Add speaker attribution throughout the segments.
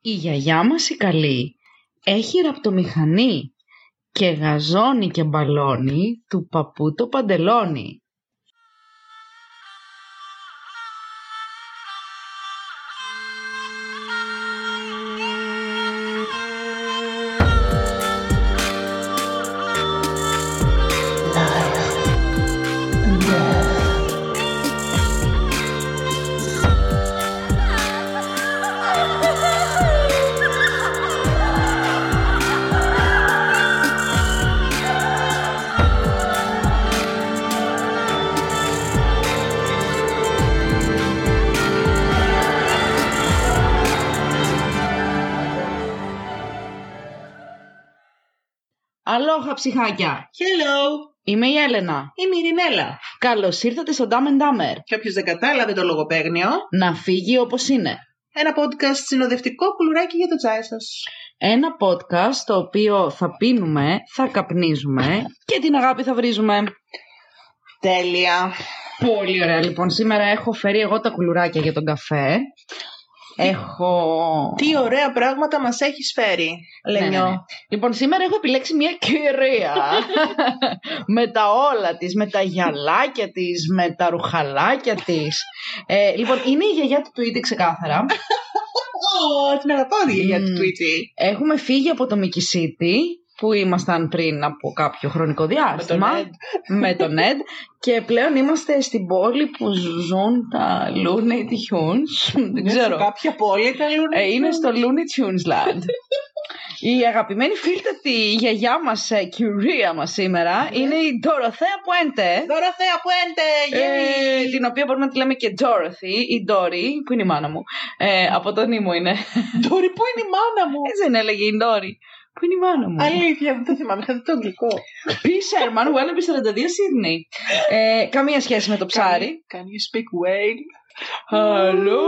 Speaker 1: Η γιαγιά μας η καλή έχει ραπτομηχανή και γαζώνει και μπαλώνει του παππού το παντελόνι. Ψυχάκια!
Speaker 2: Hello,
Speaker 1: Είμαι η Έλενα.
Speaker 2: είμαι η Ειρηνέλα.
Speaker 1: Καλώς ήρθατε στο Dumb and Dumber.
Speaker 2: Και όποιος δεν κατάλαβε το λογοπαίγνιο,
Speaker 1: Να φύγει όπως είναι.
Speaker 2: ένα podcast συνοδευτικό κουλουράκι για το τσάι σας.
Speaker 1: Ένα podcast το οποίο θα πίνουμε, θα καπνίζουμε και την αγάπη θα βρίζουμε.
Speaker 2: Τέλεια.
Speaker 1: Πολύ ωραία. Λοιπόν, σήμερα έχω φέρει εγώ τα κουλουράκια για τον καφέ. Έχω...
Speaker 2: Τι ωραία πράγματα μας έχεις φέρει,
Speaker 1: Ναι,
Speaker 2: Λενιό.
Speaker 1: ναι, ναι. Λοιπόν, σήμερα έχω επιλέξει μια κυρία με τα όλα της, με τα γυαλάκια της, με τα ρουχαλάκια της. Ε, λοιπόν, είναι η γιαγιά του Tweety ξεκάθαρα.
Speaker 2: Ω, την αγαπάω τη γιαγιά του
Speaker 1: Μμμ.
Speaker 2: Tweety.
Speaker 1: Έχουμε φύγει από το Μικισίτι που ήμασταν πριν από κάποιο χρονικό διάστημα
Speaker 2: Ned.
Speaker 1: με τον Ned και πλέον είμαστε στην πόλη που ζουν τα Looney Tunes. Δεν
Speaker 2: Είναι σε
Speaker 1: ξέρω.
Speaker 2: κάποια πόλη τα Looney
Speaker 1: Ε, είναι
Speaker 2: Tunes.
Speaker 1: στο Looney Tunes Land. Η αγαπημένη φίλτατη γιαγιά μας, ε, κυρία μας σήμερα, είναι η Ντοροθέα Πουέντε.
Speaker 2: Δωροθέα Πουέντε,
Speaker 1: Ε,
Speaker 2: yay!
Speaker 1: την οποία μπορούμε να τη λέμε και Dorothy ή Dory, που είναι η μάνα μου. Ε, από τον ήμου είναι.
Speaker 2: Ντόρι, πού είναι η μάνα μου;
Speaker 1: Έτσι δεν έλεγε η Dory. Που είναι η μάνα μου.
Speaker 2: Αλήθεια, δεν το θυμάμαι, είχα δει το αγγλικό.
Speaker 1: P. Sherman, Wallaby 42 Sydney. Ε, καμία σχέση με το ψάρι.
Speaker 2: Can you speak whale?
Speaker 1: Hello.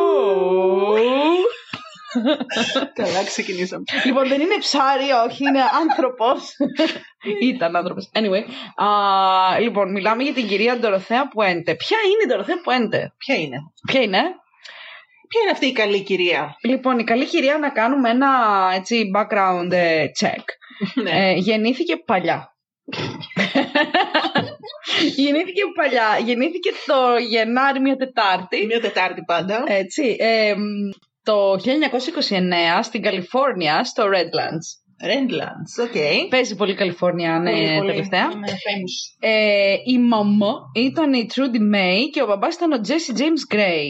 Speaker 2: Καλά, ξεκινήσαμε.
Speaker 1: λοιπόν, δεν είναι ψάρι, όχι, είναι άνθρωπος. Ήταν άνθρωπος. Anyway. Α, λοιπόν, μιλάμε για την κυρία Ντοροθέα Πουέντε. Ποια είναι η Ντοροθέα Πουέντε;
Speaker 2: Ποια είναι;
Speaker 1: Ποια είναι;
Speaker 2: Ποια είναι αυτή η καλή κυρία;
Speaker 1: Λοιπόν, η καλή κυρία να κάνουμε ένα έτσι background ε, check.
Speaker 2: Ναι.
Speaker 1: Ε, γεννήθηκε παλιά. γεννήθηκε παλιά. Γεννήθηκε το Γενάρη μια Τετάρτη.
Speaker 2: Μία Τετάρτη πάντα.
Speaker 1: Έτσι. ε, μ, το 1929 στην Καλιφόρνια, στο Redlands.
Speaker 2: Redlands, OK.
Speaker 1: Παίζει πολύ Καλιφόρνια, ναι,
Speaker 2: Πολύ, πολύ.
Speaker 1: τελευταία.
Speaker 2: Είναι famous.
Speaker 1: Ε, η μαμά ήταν η Trudy May και ο μπαμπάς ήταν ο Jesse James Gray.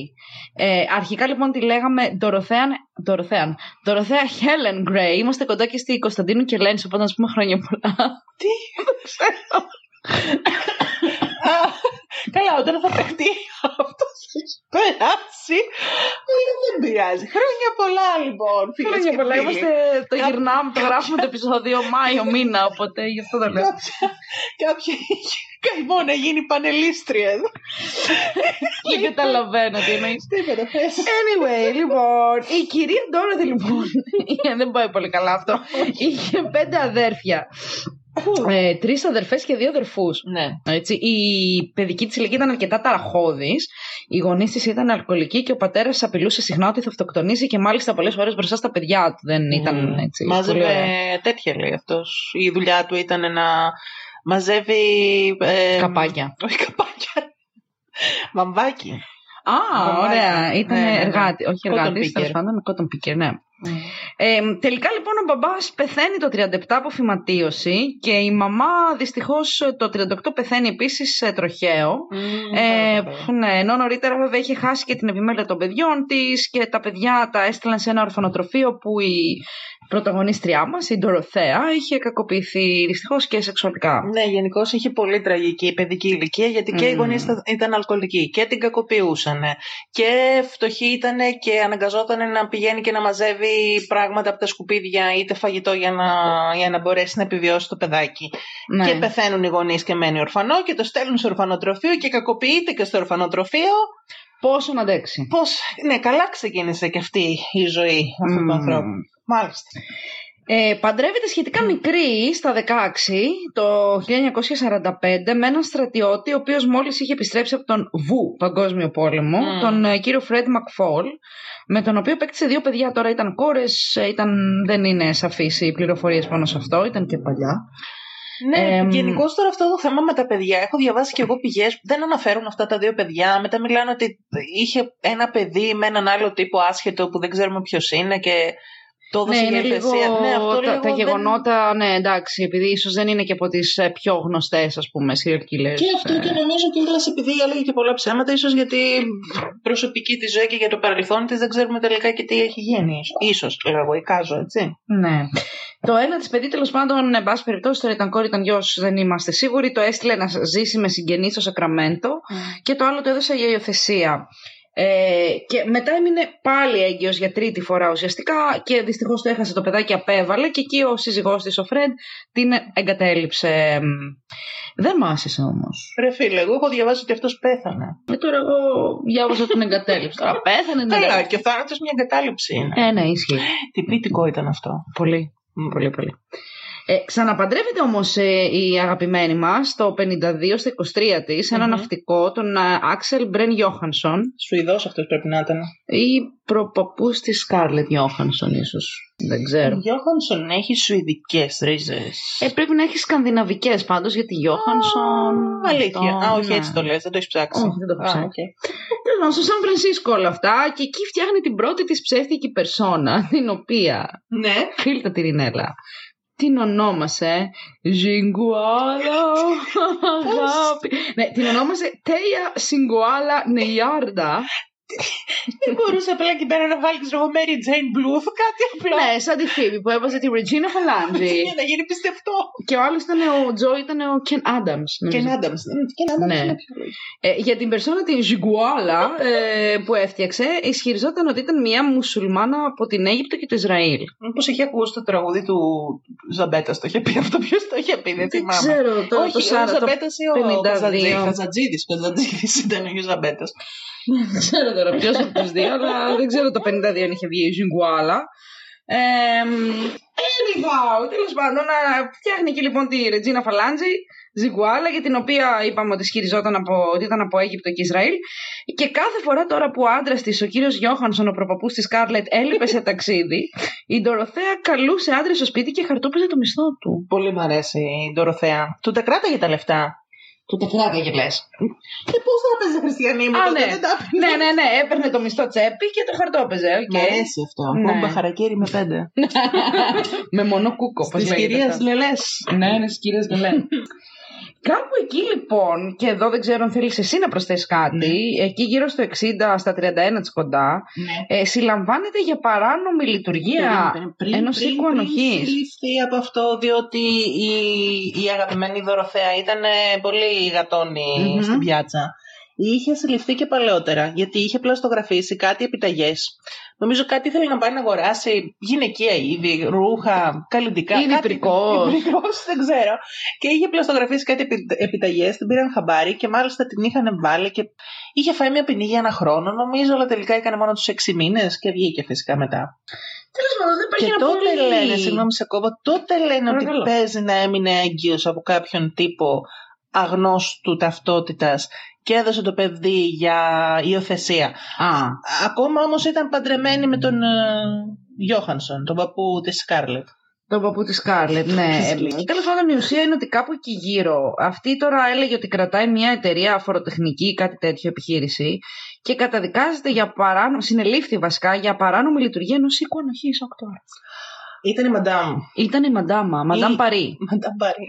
Speaker 1: Ε, αρχικά λοιπόν τη λέγαμε Δωροθέα, Δωροθέα, Δωροθέα Helen Gray. Είμαστε κοντά και στη Κωνσταντίνου και Ελένης, οπότε να σου πούμε χρόνια πολλά.
Speaker 2: Τι; Α, Καλά, όταν θα παιχτεί αυτός θα έχει περάσει. Αλλά δεν πειράζει. Χρόνια πολλά λοιπόν. φίλες
Speaker 1: Χρόνια
Speaker 2: και
Speaker 1: πολλά.
Speaker 2: φίλοι.
Speaker 1: Είμαστε, το
Speaker 2: Κάποια-
Speaker 1: γυρνάμε, το γράφουμε το επεισόδιο Μάιο μήνα, οπότε γι' αυτό το λέω.
Speaker 2: Κάποια, κάποια είχε καημό να γίνει πανελίστρια εδώ.
Speaker 1: Δεν καταλαβαίνω τι εννοείς.
Speaker 2: Τίποτα, πες.
Speaker 1: Anyway, λοιπόν, η κυρία Ντόραθι, λοιπόν, δεν πάει πολύ καλά αυτό. Είχε πέντε αδέρφια. Ε, Τρεις αδερφές και δύο αδερφούς.
Speaker 2: Ναι.
Speaker 1: Έτσι, η παιδική της ηλικία ήταν αρκετά ταραχώδης. Οι γονείς της ήταν αλκοολικοί και ο πατέρας απειλούσε συχνά ότι θα αυτοκτονήσει και μάλιστα πολλές φορές μπροστά στα παιδιά του. Δεν ήταν έτσι. πολύ
Speaker 2: Μάζευε
Speaker 1: ωραία.
Speaker 2: τέτοια λέει αυτός. Η δουλειά του ήταν να μαζεύει... ε,
Speaker 1: Καπάκια.
Speaker 2: Όχι καπάκια. Μαμβάκι.
Speaker 1: Α,
Speaker 2: Μαμάκι.
Speaker 1: ωραία. Ήταν
Speaker 2: Ναι, ναι, ναι.
Speaker 1: εργάτη. Όχι
Speaker 2: Cotton
Speaker 1: εργάτης,
Speaker 2: picker.
Speaker 1: τέλος πάντων. Cotton picker, ναι. Ε, τελικά λοιπόν ο μπαμπάς πεθαίνει το 37 από φυματίωση και η μαμά δυστυχώς το 38 πεθαίνει επίσης σε τροχαίο. Ε, που, ναι, ενώ νωρίτερα βέβαια είχε χάσει και την επιμέλεια των παιδιών της και τα παιδιά τα έστειλαν σε ένα ορφανοτροφείο που η πρωταγωνίστριά μας, η Ντοροθέα, είχε κακοποιηθεί δυστυχώς και σεξουαλικά.
Speaker 2: Ναι, γενικώς είχε πολύ τραγική η παιδική ηλικία γιατί και οι
Speaker 1: Μμμ.
Speaker 2: γονείς ήταν αλκοολικοί και την κακοποιούσαν. Και φτωχοί ήταν και αναγκαζόταν να πηγαίνει και να μαζεύει πράγματα από τα σκουπίδια είτε φαγητό για να, για να μπορέσει να επιβιώσει το παιδάκι.
Speaker 1: Ναι.
Speaker 2: Και πεθαίνουν οι γονείς και μένει ορφανό και το στέλνουν στο ορφανοτροφείο και κακοποιείται και στο ορφανοτροφείο.
Speaker 1: Πόσο να αντέξει.
Speaker 2: Πώ, ναι, καλά ξεκίνησε και αυτή η ζωή αυτού του
Speaker 1: Μμμ.
Speaker 2: ανθρώπου. Μάλιστα.
Speaker 1: Ε, παντρεύεται σχετικά μικρή, στα 16, το 1945, με έναν στρατιώτη, ο οποίος μόλις είχε επιστρέψει από τον Βου Παγκόσμιο Πόλεμο,
Speaker 2: Mm.
Speaker 1: τον ε, κύριο Φρέντ Μακφόλ, με τον οποίο παίκτησε δύο παιδιά. Τώρα ήταν κόρες, ε, ήταν, δεν είναι σαφείς οι πληροφορίες πάνω σε αυτό, ήταν και παλιά.
Speaker 2: Ναι,
Speaker 1: Εμ,
Speaker 2: γενικώ τώρα αυτό το θέμα με τα παιδιά. Έχω διαβάσει και εγώ πηγές που δεν αναφέρουν αυτά τα δύο παιδιά. Μετά μιλάνε ότι είχε ένα παιδί με έναν άλλο τύπο άσχετο που δεν ξέρουμε ποιος είναι και το
Speaker 1: Ναι,
Speaker 2: έδωσε
Speaker 1: είναι
Speaker 2: για
Speaker 1: λίγο,
Speaker 2: ευθεσία. Ναι, αυτό
Speaker 1: τα,
Speaker 2: λίγο
Speaker 1: τα
Speaker 2: δεν-
Speaker 1: γεγονότα, ναι εντάξει, επειδή ίσως δεν είναι και από τις ε, πιο γνωστές, ας πούμε, serial killers.
Speaker 2: Και αυτό
Speaker 1: ε,
Speaker 2: και νομίζω και επειδή έλεγε και πολλά ψέματα, ίσως γιατί προσωπική της ζωή και για το παρελθόν της δεν ξέρουμε τελικά και τι έχει γίνει. σω λέγω, εικάζω, έτσι.
Speaker 1: Ναι. Το ένα της παιδί, τέλος πάντων, εν πάση περιπτώσει, τώρα ήταν κόρη, ήταν γιος, δεν είμαστε σίγουροι. Το έστειλε να ζήσει με συγγενεί στο Σακραμέντο και το άλλο το έδωσε για υιοθεσία. Ε, και μετά έμεινε πάλι έγκυος για τρίτη φορά ουσιαστικά και δυστυχώς το έχασε το παιδάκι απέβαλε και εκεί ο σύζυγός της ο Φρέντ την εγκατέλειψε. Δεν μ' άσησε όμως.
Speaker 2: Ρε φίλε, εγώ έχω διαβάσει ότι αυτός πέθανε.
Speaker 1: Ε, τώρα εγώ διάβαζα την εγκατέλειψη. Τώρα πέθανε. ναι.
Speaker 2: Καλά, και ο θάνατος μια εγκατάλειψη είναι.
Speaker 1: Ε, ναι, ισχύει.
Speaker 2: Τι ποιητικό ήταν αυτό.
Speaker 1: Πολύ. Πολύ, πολύ. Ε, ξαναπαντρεύεται όμως ε, η αγαπημένη μας το 52 στα 23 της ένα
Speaker 2: Μμμ.
Speaker 1: ναυτικό, τον Άξελ Μπρεν Γιώχανσον
Speaker 2: Σουηδός αυτός πρέπει να ήταν.
Speaker 1: ή προπαππούς της Σκάρλετ Γιώχανσον ίσως. Δεν ξέρω.
Speaker 2: Ο Γιώχανσον έχει σουηδικές ρίζες.
Speaker 1: Ε, πρέπει να έχει σκανδιναβικές πάντως γιατί Γιώχανσον...
Speaker 2: Αλήθεια.
Speaker 1: αυτό,
Speaker 2: Α, όχι
Speaker 1: ναι.
Speaker 2: έτσι το λες, δεν το έχεις ψάξει.
Speaker 1: Όχι, δεν το έχω
Speaker 2: Α,
Speaker 1: ψάξει.
Speaker 2: οκ.
Speaker 1: Τέλος πάντων, στο Σαν Φρανσίσκο όλα αυτά και εκεί φτιάχνει την πρώτη της ψεύτικη περσόνα την οποία
Speaker 2: Ναι.
Speaker 1: Φίλτα τη Ρινέλα. Την ονόμασε Ζιγκουάλα Αγάπη. Ναι, την ονόμασε Τέια Σιγκουάλα Νεϊάρντα.
Speaker 2: Δεν μπορούσε απλά εκεί πέρα να βάλει ξέρω εγώ Mary Jane Bluth, κάτι απλό.
Speaker 1: Ναι, σαν τη Φίβη που έβαζε τη Regina Φαλάντζη.
Speaker 2: Για να γίνει πιστευτό.
Speaker 1: και ο άλλος ήταν ο Τζο, ήταν ο Κεν Άνταμ.
Speaker 2: Και Άνταμ. Και Άνταμ
Speaker 1: Ναι.
Speaker 2: είναι πιο λογικό.
Speaker 1: Ε, για την περσόνα την Ζιγκουάλα ε, που έφτιαξε, ισχυριζόταν ότι ήταν μια μουσουλμάνα από την Αίγυπτο και το Ισραήλ.
Speaker 2: Μήπως έχει ακούσει το τραγούδι του Ζαμπέτα, το είχε πει αυτό. Ποιος το είχε πει, δεν
Speaker 1: Δεν
Speaker 2: θυμάμαι.
Speaker 1: ξέρω, το,
Speaker 2: Όχι,
Speaker 1: το,
Speaker 2: ο
Speaker 1: Σάρα, το
Speaker 2: Ζαμπέτας ή ο
Speaker 1: 52.
Speaker 2: Χαζατζίδη. Ο Χαζατζίδη ήταν ο Ζαμπέτας.
Speaker 1: Δεν ξέρω τώρα ποιος από τους δύο, αλλά δεν ξέρω το 52 αν είχε βγει η Ζιγκουάλα. Ε, anyhow, τέλος πάντων, να φτιάχνει και λοιπόν τη Regina Phalange, Ζιγκουάλα, για την οποία είπαμε ότι ισχυριζόταν από, ότι ήταν από Αίγυπτο και Ισραήλ. Και κάθε φορά τώρα που ο άντρας της, ο κύριος Γιώχανσον, ο προπαπού της Σκάρλετ, έλειπε σε ταξίδι, η Ντοροθέα καλούσε άντρες στο σπίτι και χαρτόπαιζε το μισθό του.
Speaker 2: Πολύ μ' αρέσει η Ντοροθέα. Του τα κράταγε τα λεφτά.
Speaker 1: Του τα κράταγε, λε.
Speaker 2: Και πώς θα έπαιζε χριστιανή μου
Speaker 1: Α,
Speaker 2: τότε,
Speaker 1: ναι.
Speaker 2: δεν τα έπαιρνε.
Speaker 1: ναι, ναι, ναι, έπαιρνε το μισθό τσέπη και το χαρτόπαιζε. οκ.
Speaker 2: Μ' αρέσει αυτό.
Speaker 1: Ναι.
Speaker 2: Κόμπα χαρακίρι με πέντε.
Speaker 1: με μόνο κούκο, πώς
Speaker 2: Στις
Speaker 1: λέγεται
Speaker 2: κυρίες
Speaker 1: αυτό.
Speaker 2: Λελές.
Speaker 1: Ναι, ναι, στις κυρίες Λελές. Κάπου εκεί λοιπόν, και εδώ δεν ξέρω αν θέλεις εσύ να προσθέσεις κάτι, εκεί γύρω στο 60, στα 31 της κοντά,
Speaker 2: Ναι.
Speaker 1: ε, συλλαμβάνεται για παράνομη λειτουργία ενός οίκου ανοχής.
Speaker 2: συλληφθεί από αυτό, διότι η, η αγαπημένη Δωροθέα ήταν ε, πολύ γατόνη
Speaker 1: Μμμ.
Speaker 2: στην πιάτσα. Είχε συλληφθεί και παλαιότερα, γιατί είχε πλαστογραφήσει κάτι επιταγές. Νομίζω κάτι ήθελε να πάει να αγοράσει γυναικεία είδη, ρούχα, καλλιτικά.
Speaker 1: Ή διπρικός.
Speaker 2: Διπρικός, δεν ξέρω. Και είχε πλαστογραφήσει κάτι επιταγές, την πήραν χαμπάρι και μάλιστα την είχαν βάλει και είχε φάει μια ποινή για ένα χρόνο, νομίζω, αλλά τελικά έκανε μόνο τους 6 μήνες και βγήκε φυσικά μετά.
Speaker 1: Τέλος πάντων, δεν υπάρχει
Speaker 2: Και
Speaker 1: ένα
Speaker 2: τότε
Speaker 1: πολύ...
Speaker 2: λένε, συγγνώμη σε κόβω, τότε λένε ότι
Speaker 1: Παρακαλώ.
Speaker 2: παίζει να έμεινε έγκυος από κάποιον τύπο αγνώστου ταυτότητας και έδωσε το παιδί για υιοθεσία.
Speaker 1: Α,
Speaker 2: Ακόμα όμως ήταν παντρεμένη με τον ε, Γιώχανσον, τον παππού της Σκάρλετ.
Speaker 1: τον παππού της Σκάρλετ, ναι. Τέλος πάντων, η ουσία είναι ότι κάπου εκεί γύρω. Αυτή τώρα έλεγε ότι κρατάει μια εταιρεία φοροτεχνική ή κάτι τέτοιο επιχείρηση και καταδικάζεται για παράνομη. Συνελήφθη βασικά για παράνομη λειτουργία ενός οίκου ανοχής 8 ώρες.
Speaker 2: Ήταν η Μαντάμ.
Speaker 1: Ήταν η Μαντάμα, Μαντάμ
Speaker 2: Η-
Speaker 1: Παρί.
Speaker 2: Μαντάμ Παρή.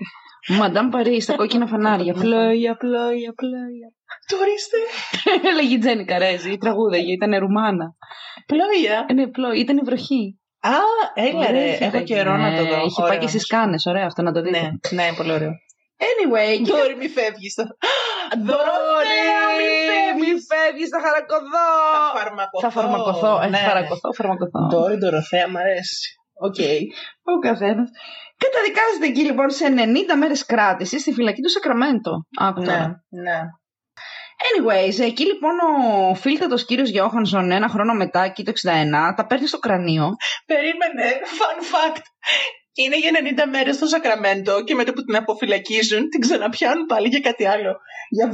Speaker 1: Μαντάμ Παρί στα κόκκινα φανάρια. Πλόια, πλόια, πλόια.
Speaker 2: Το ορίστε.
Speaker 1: Έλεγε η Τζένι Καρέζη, η τραγούδαγε, ήταν Ρουμάνα.
Speaker 2: Πλόια.
Speaker 1: Ε, ναι, πλόι, ήταν η βροχή.
Speaker 2: Α, έλα
Speaker 1: Ωραία
Speaker 2: ρε,
Speaker 1: είχε
Speaker 2: έχω
Speaker 1: πάει.
Speaker 2: καιρό να το
Speaker 1: Ναι,
Speaker 2: δω.
Speaker 1: Είχε πάει
Speaker 2: Ωραίο
Speaker 1: και στις
Speaker 2: όμως.
Speaker 1: Κάνες, ωραία αυτό να το δείτε.
Speaker 2: Ναι, ναι, πολύ ωραίο.
Speaker 1: Anyway, και
Speaker 2: Τώρα μη φεύγεις. το-
Speaker 1: Δωρεά, μη φεύγεις, μη φεύγεις, θα χαρακωθώ.
Speaker 2: Θα φαρμακοθώ.
Speaker 1: Θα φαρμακοθώ. Ε,
Speaker 2: Ναι.
Speaker 1: φαρακοθώ, φαρμακοθώ.
Speaker 2: Τώρα η Δωροθέα μ' αρέσει. Οκ.
Speaker 1: Ο καθένας. Καταδικάζεται εκεί λοιπόν σε 90 μέρες κράτησης στη φυλακή του Σακραμέντο. Άκου
Speaker 2: Ναι,
Speaker 1: τώρα.
Speaker 2: ναι.
Speaker 1: Anyways, εκεί λοιπόν ο φίλτατος κύριος Γιώχανσον ένα χρόνο μετά, εκεί το 61, τα παίρνει στο κρανίο.
Speaker 2: Περίμενε, fun fact. Είναι για 90 μέρες στο Σακραμέντο και μετά που την αποφυλακίζουν την ξαναπιάνουν πάλι για κάτι άλλο. Για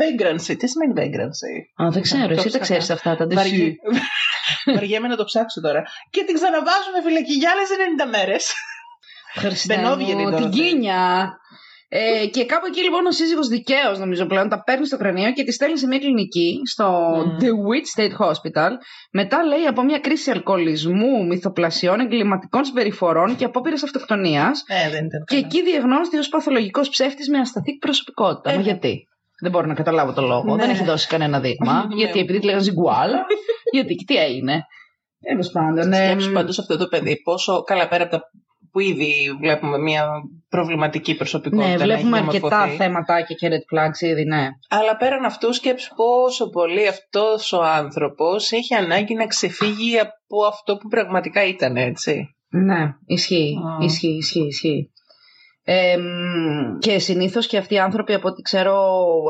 Speaker 2: vagrancy. Τι σημαίνει vagrancy?
Speaker 1: Α, δεν ξέρω. Εσύ τα ξέρεις αυτά, τα ντεσί.
Speaker 2: Βαριέμαι να το ψάξω τώρα. Και την ξαναβάζουν φυλακή για άλλες 90 μέρες.
Speaker 1: Χριστέ μου, την κίνια. Ε, και κάπου εκεί λοιπόν ο σύζυγος δικαίως, νομίζω πλέον, τα παίρνει στο κρανίο και τη στέλνει σε μια κλινική στο mm. The Wit State Hospital. Μετά λέει από μια κρίση αλκοολισμού, μυθοπλασιών, εγκληματικών συμπεριφορών και απόπειρε αυτοκτονίας.
Speaker 2: Ε, δεν ήταν
Speaker 1: και εκεί διαγνώστηκε ως παθολογικός ψεύτης με ασταθή προσωπικότητα. Ε, Μα γιατί; Δεν μπορώ να καταλάβω το λόγο. Ναι. Δεν έχει δώσει κανένα δείγμα. γιατί επειδή τη λέγανε Ζιγκουάλ. γιατί και τι έγινε; Τέλος πάντων.
Speaker 2: Σκέψου πάντως αυτό το παιδί πόσο καλά πέρα από τα που ήδη βλέπουμε μια προβληματική προσωπικότητα.
Speaker 1: Ναι, βλέπουμε αρκετά θέματα και red flags ήδη, ναι.
Speaker 2: Αλλά πέραν αυτού σκέψου πόσο πολύ αυτός ο άνθρωπος έχει ανάγκη να ξεφύγει από αυτό που πραγματικά ήταν, έτσι.
Speaker 1: Ναι, ισχύει, mm. ισχύει, ισχύει, ισχύει. Ε, και συνήθως και αυτοί οι άνθρωποι, από ό,τι ξέρω,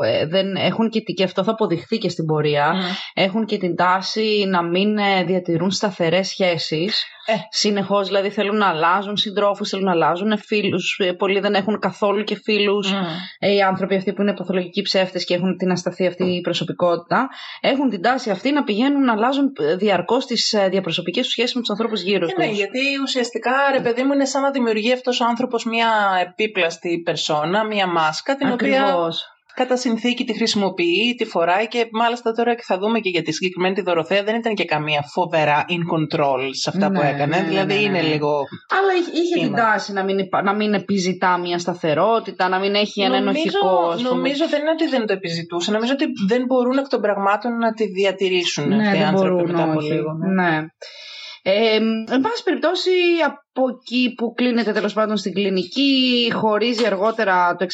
Speaker 1: ε, δεν έχουν και, και αυτό θα αποδειχθεί και στην πορεία, έχουν και την τάση να μην ε, διατηρούν σταθερές σχέσεις. Ε. Συνεχώς δηλαδή θέλουν να αλλάζουν συντρόφους, θέλουν να αλλάζουν φίλους. Ε, πολλοί δεν έχουν καθόλου και φίλους. Mm. Οι άνθρωποι αυτοί που είναι παθολογικοί ψεύτες και έχουν την ασταθή αυτή η προσωπικότητα, έχουν την τάση αυτή να πηγαίνουν να αλλάζουν διαρκώς τις διαπροσωπικές τους σχέσεις με τους ανθρώπους γύρω του.
Speaker 2: Ναι, γιατί ουσιαστικά, ρε παιδί μου, είναι σαν να δημιουργεί αυτός ο άνθρωπος μια επίπλαστη περσόνα, μια μάσκα, την οποία κατά συνθήκη τη χρησιμοποιεί, τη φοράει και μάλιστα τώρα και θα δούμε και για τη συγκεκριμένη τη Δωροθέα δεν ήταν και καμία φοβερά in control σε αυτά που ναι, έκανε. Ναι, ναι, δηλαδή είναι λίγο.
Speaker 1: Αλλά είχε την τάση να μην, να μην επιζητά μια σταθερότητα, να μην έχει ένα ενοχικό.
Speaker 2: Νομίζω δεν είναι ότι δεν το επιζητούσε. Νομίζω ότι δεν μπορούν εκ των πραγμάτων να τη διατηρήσουν αυτοί οι άνθρωποι μετά από λίγο.
Speaker 1: ναι. Ε, εν πάση περιπτώσει, από εκεί που κλείνεται τέλος πάντων στην κλινική, χωρίζει αργότερα το 66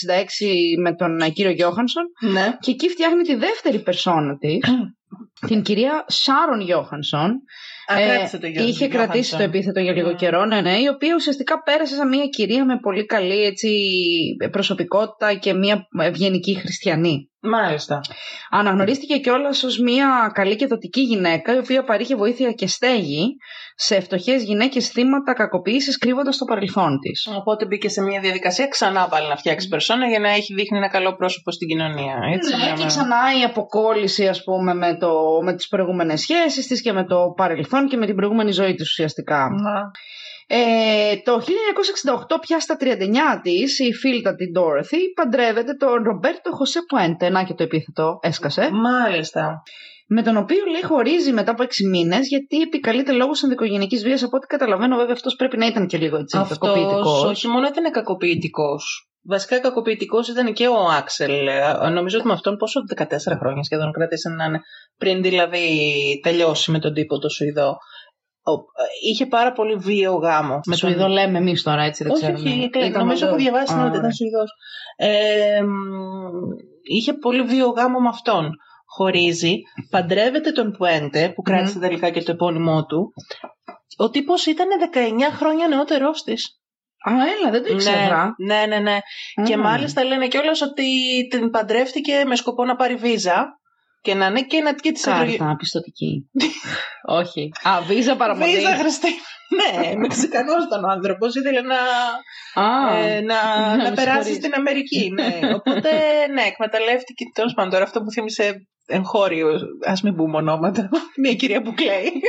Speaker 1: με τον κύριο Γιώχανσον.
Speaker 2: Ναι.
Speaker 1: Και εκεί φτιάχνει τη δεύτερη περσόνα της, την κυρία Σάρον Γιώχανσον.
Speaker 2: Ε, το
Speaker 1: είχε κρατήσει το επίθετο για λίγο ναι. καιρό, ναι, ναι, η οποία ουσιαστικά πέρασε σαν μια κυρία με πολύ καλή έτσι, προσωπικότητα και μια ευγενική χριστιανή.
Speaker 2: Μάλιστα.
Speaker 1: Αναγνωρίστηκε κιόλας ως μια καλή και δοτική γυναίκα, η οποία παρήχε βοήθεια και στέγη σε φτωχές γυναίκες θύματα κακοποίησης, κρύβοντας το παρελθόν της.
Speaker 2: Οπότε μπήκε σε μια διαδικασία ξανά πάλι να φτιάξει περσόνα για να έχει δείχνει ένα καλό πρόσωπο στην κοινωνία. Έτσι,
Speaker 1: ναι, και ξανά η αποκόλληση, ας πούμε, με, το, με τις προηγούμενες σχέσεις της και με το παρελθόν και με την προηγούμενη ζωή της ουσιαστικά.
Speaker 2: Να.
Speaker 1: Ε, το 1968 πια στα 39 της η φίλτα την Dorothy παντρεύεται τον Ρομπέρτο Χωσέ Πουέντε, να και το επίθετο έσκασε.
Speaker 2: Μάλιστα.
Speaker 1: Με τον οποίο λέει χωρίζει μετά από 6 μήνες, γιατί επικαλείται λόγω ενδοικογενειακή βίας. Από ό,τι καταλαβαίνω, βέβαια αυτός πρέπει να ήταν και λίγο έτσι κακοποιητικός.
Speaker 2: Όχι μόνο ήταν κακοποιητικός. Βασικά κακοποιητικός ήταν και ο Άξελ. Ε, νομίζω ότι με αυτόν πόσο 14 χρόνια σχεδόν κράτησαν να είναι. Πριν δηλαδή τελειώσει με τον τύπο το Σουηδό είχε πάρα πολύ βίαιο γάμο.
Speaker 1: Με Σουηδό τον... λέμε εμείς τώρα, έτσι δεν
Speaker 2: όχι,
Speaker 1: ξέρουμε.
Speaker 2: Όχι, όχι, νομίζω έχω διαβάσει ότι ήταν Σουηδός. Ε, είχε πολύ βίαιο γάμο με αυτόν. Χωρίζει, παντρεύεται τον Πουέντε, που κράτησε τελικά και το επώνυμό του. Ο τύπος ήταν 19 χρόνια νεότερό της.
Speaker 1: Α, έλα, δεν το ναι, ήξερα.
Speaker 2: Ναι, ναι, ναι. Και μάλιστα λένε κιόλας ότι την παντρεύτηκε με σκοπό να πάρει βίζα και να είναι και, να, και
Speaker 1: τις Κάρτα πιστοτική. Όχι. Α, βίζα παραμονή.
Speaker 2: Βίζα χρηστή. ναι, Μεξικανό ήταν ο άνθρωπο. Ήθελε να, ε, να, να, να περάσει στην Αμερική. Ναι. Οπότε, ναι, εκμεταλλεύτηκε. Τέλος πάντων, τώρα αυτό που θύμισε εγχώριο, ας μην πούμε ονόματα. Μια κυρία που κλαίει.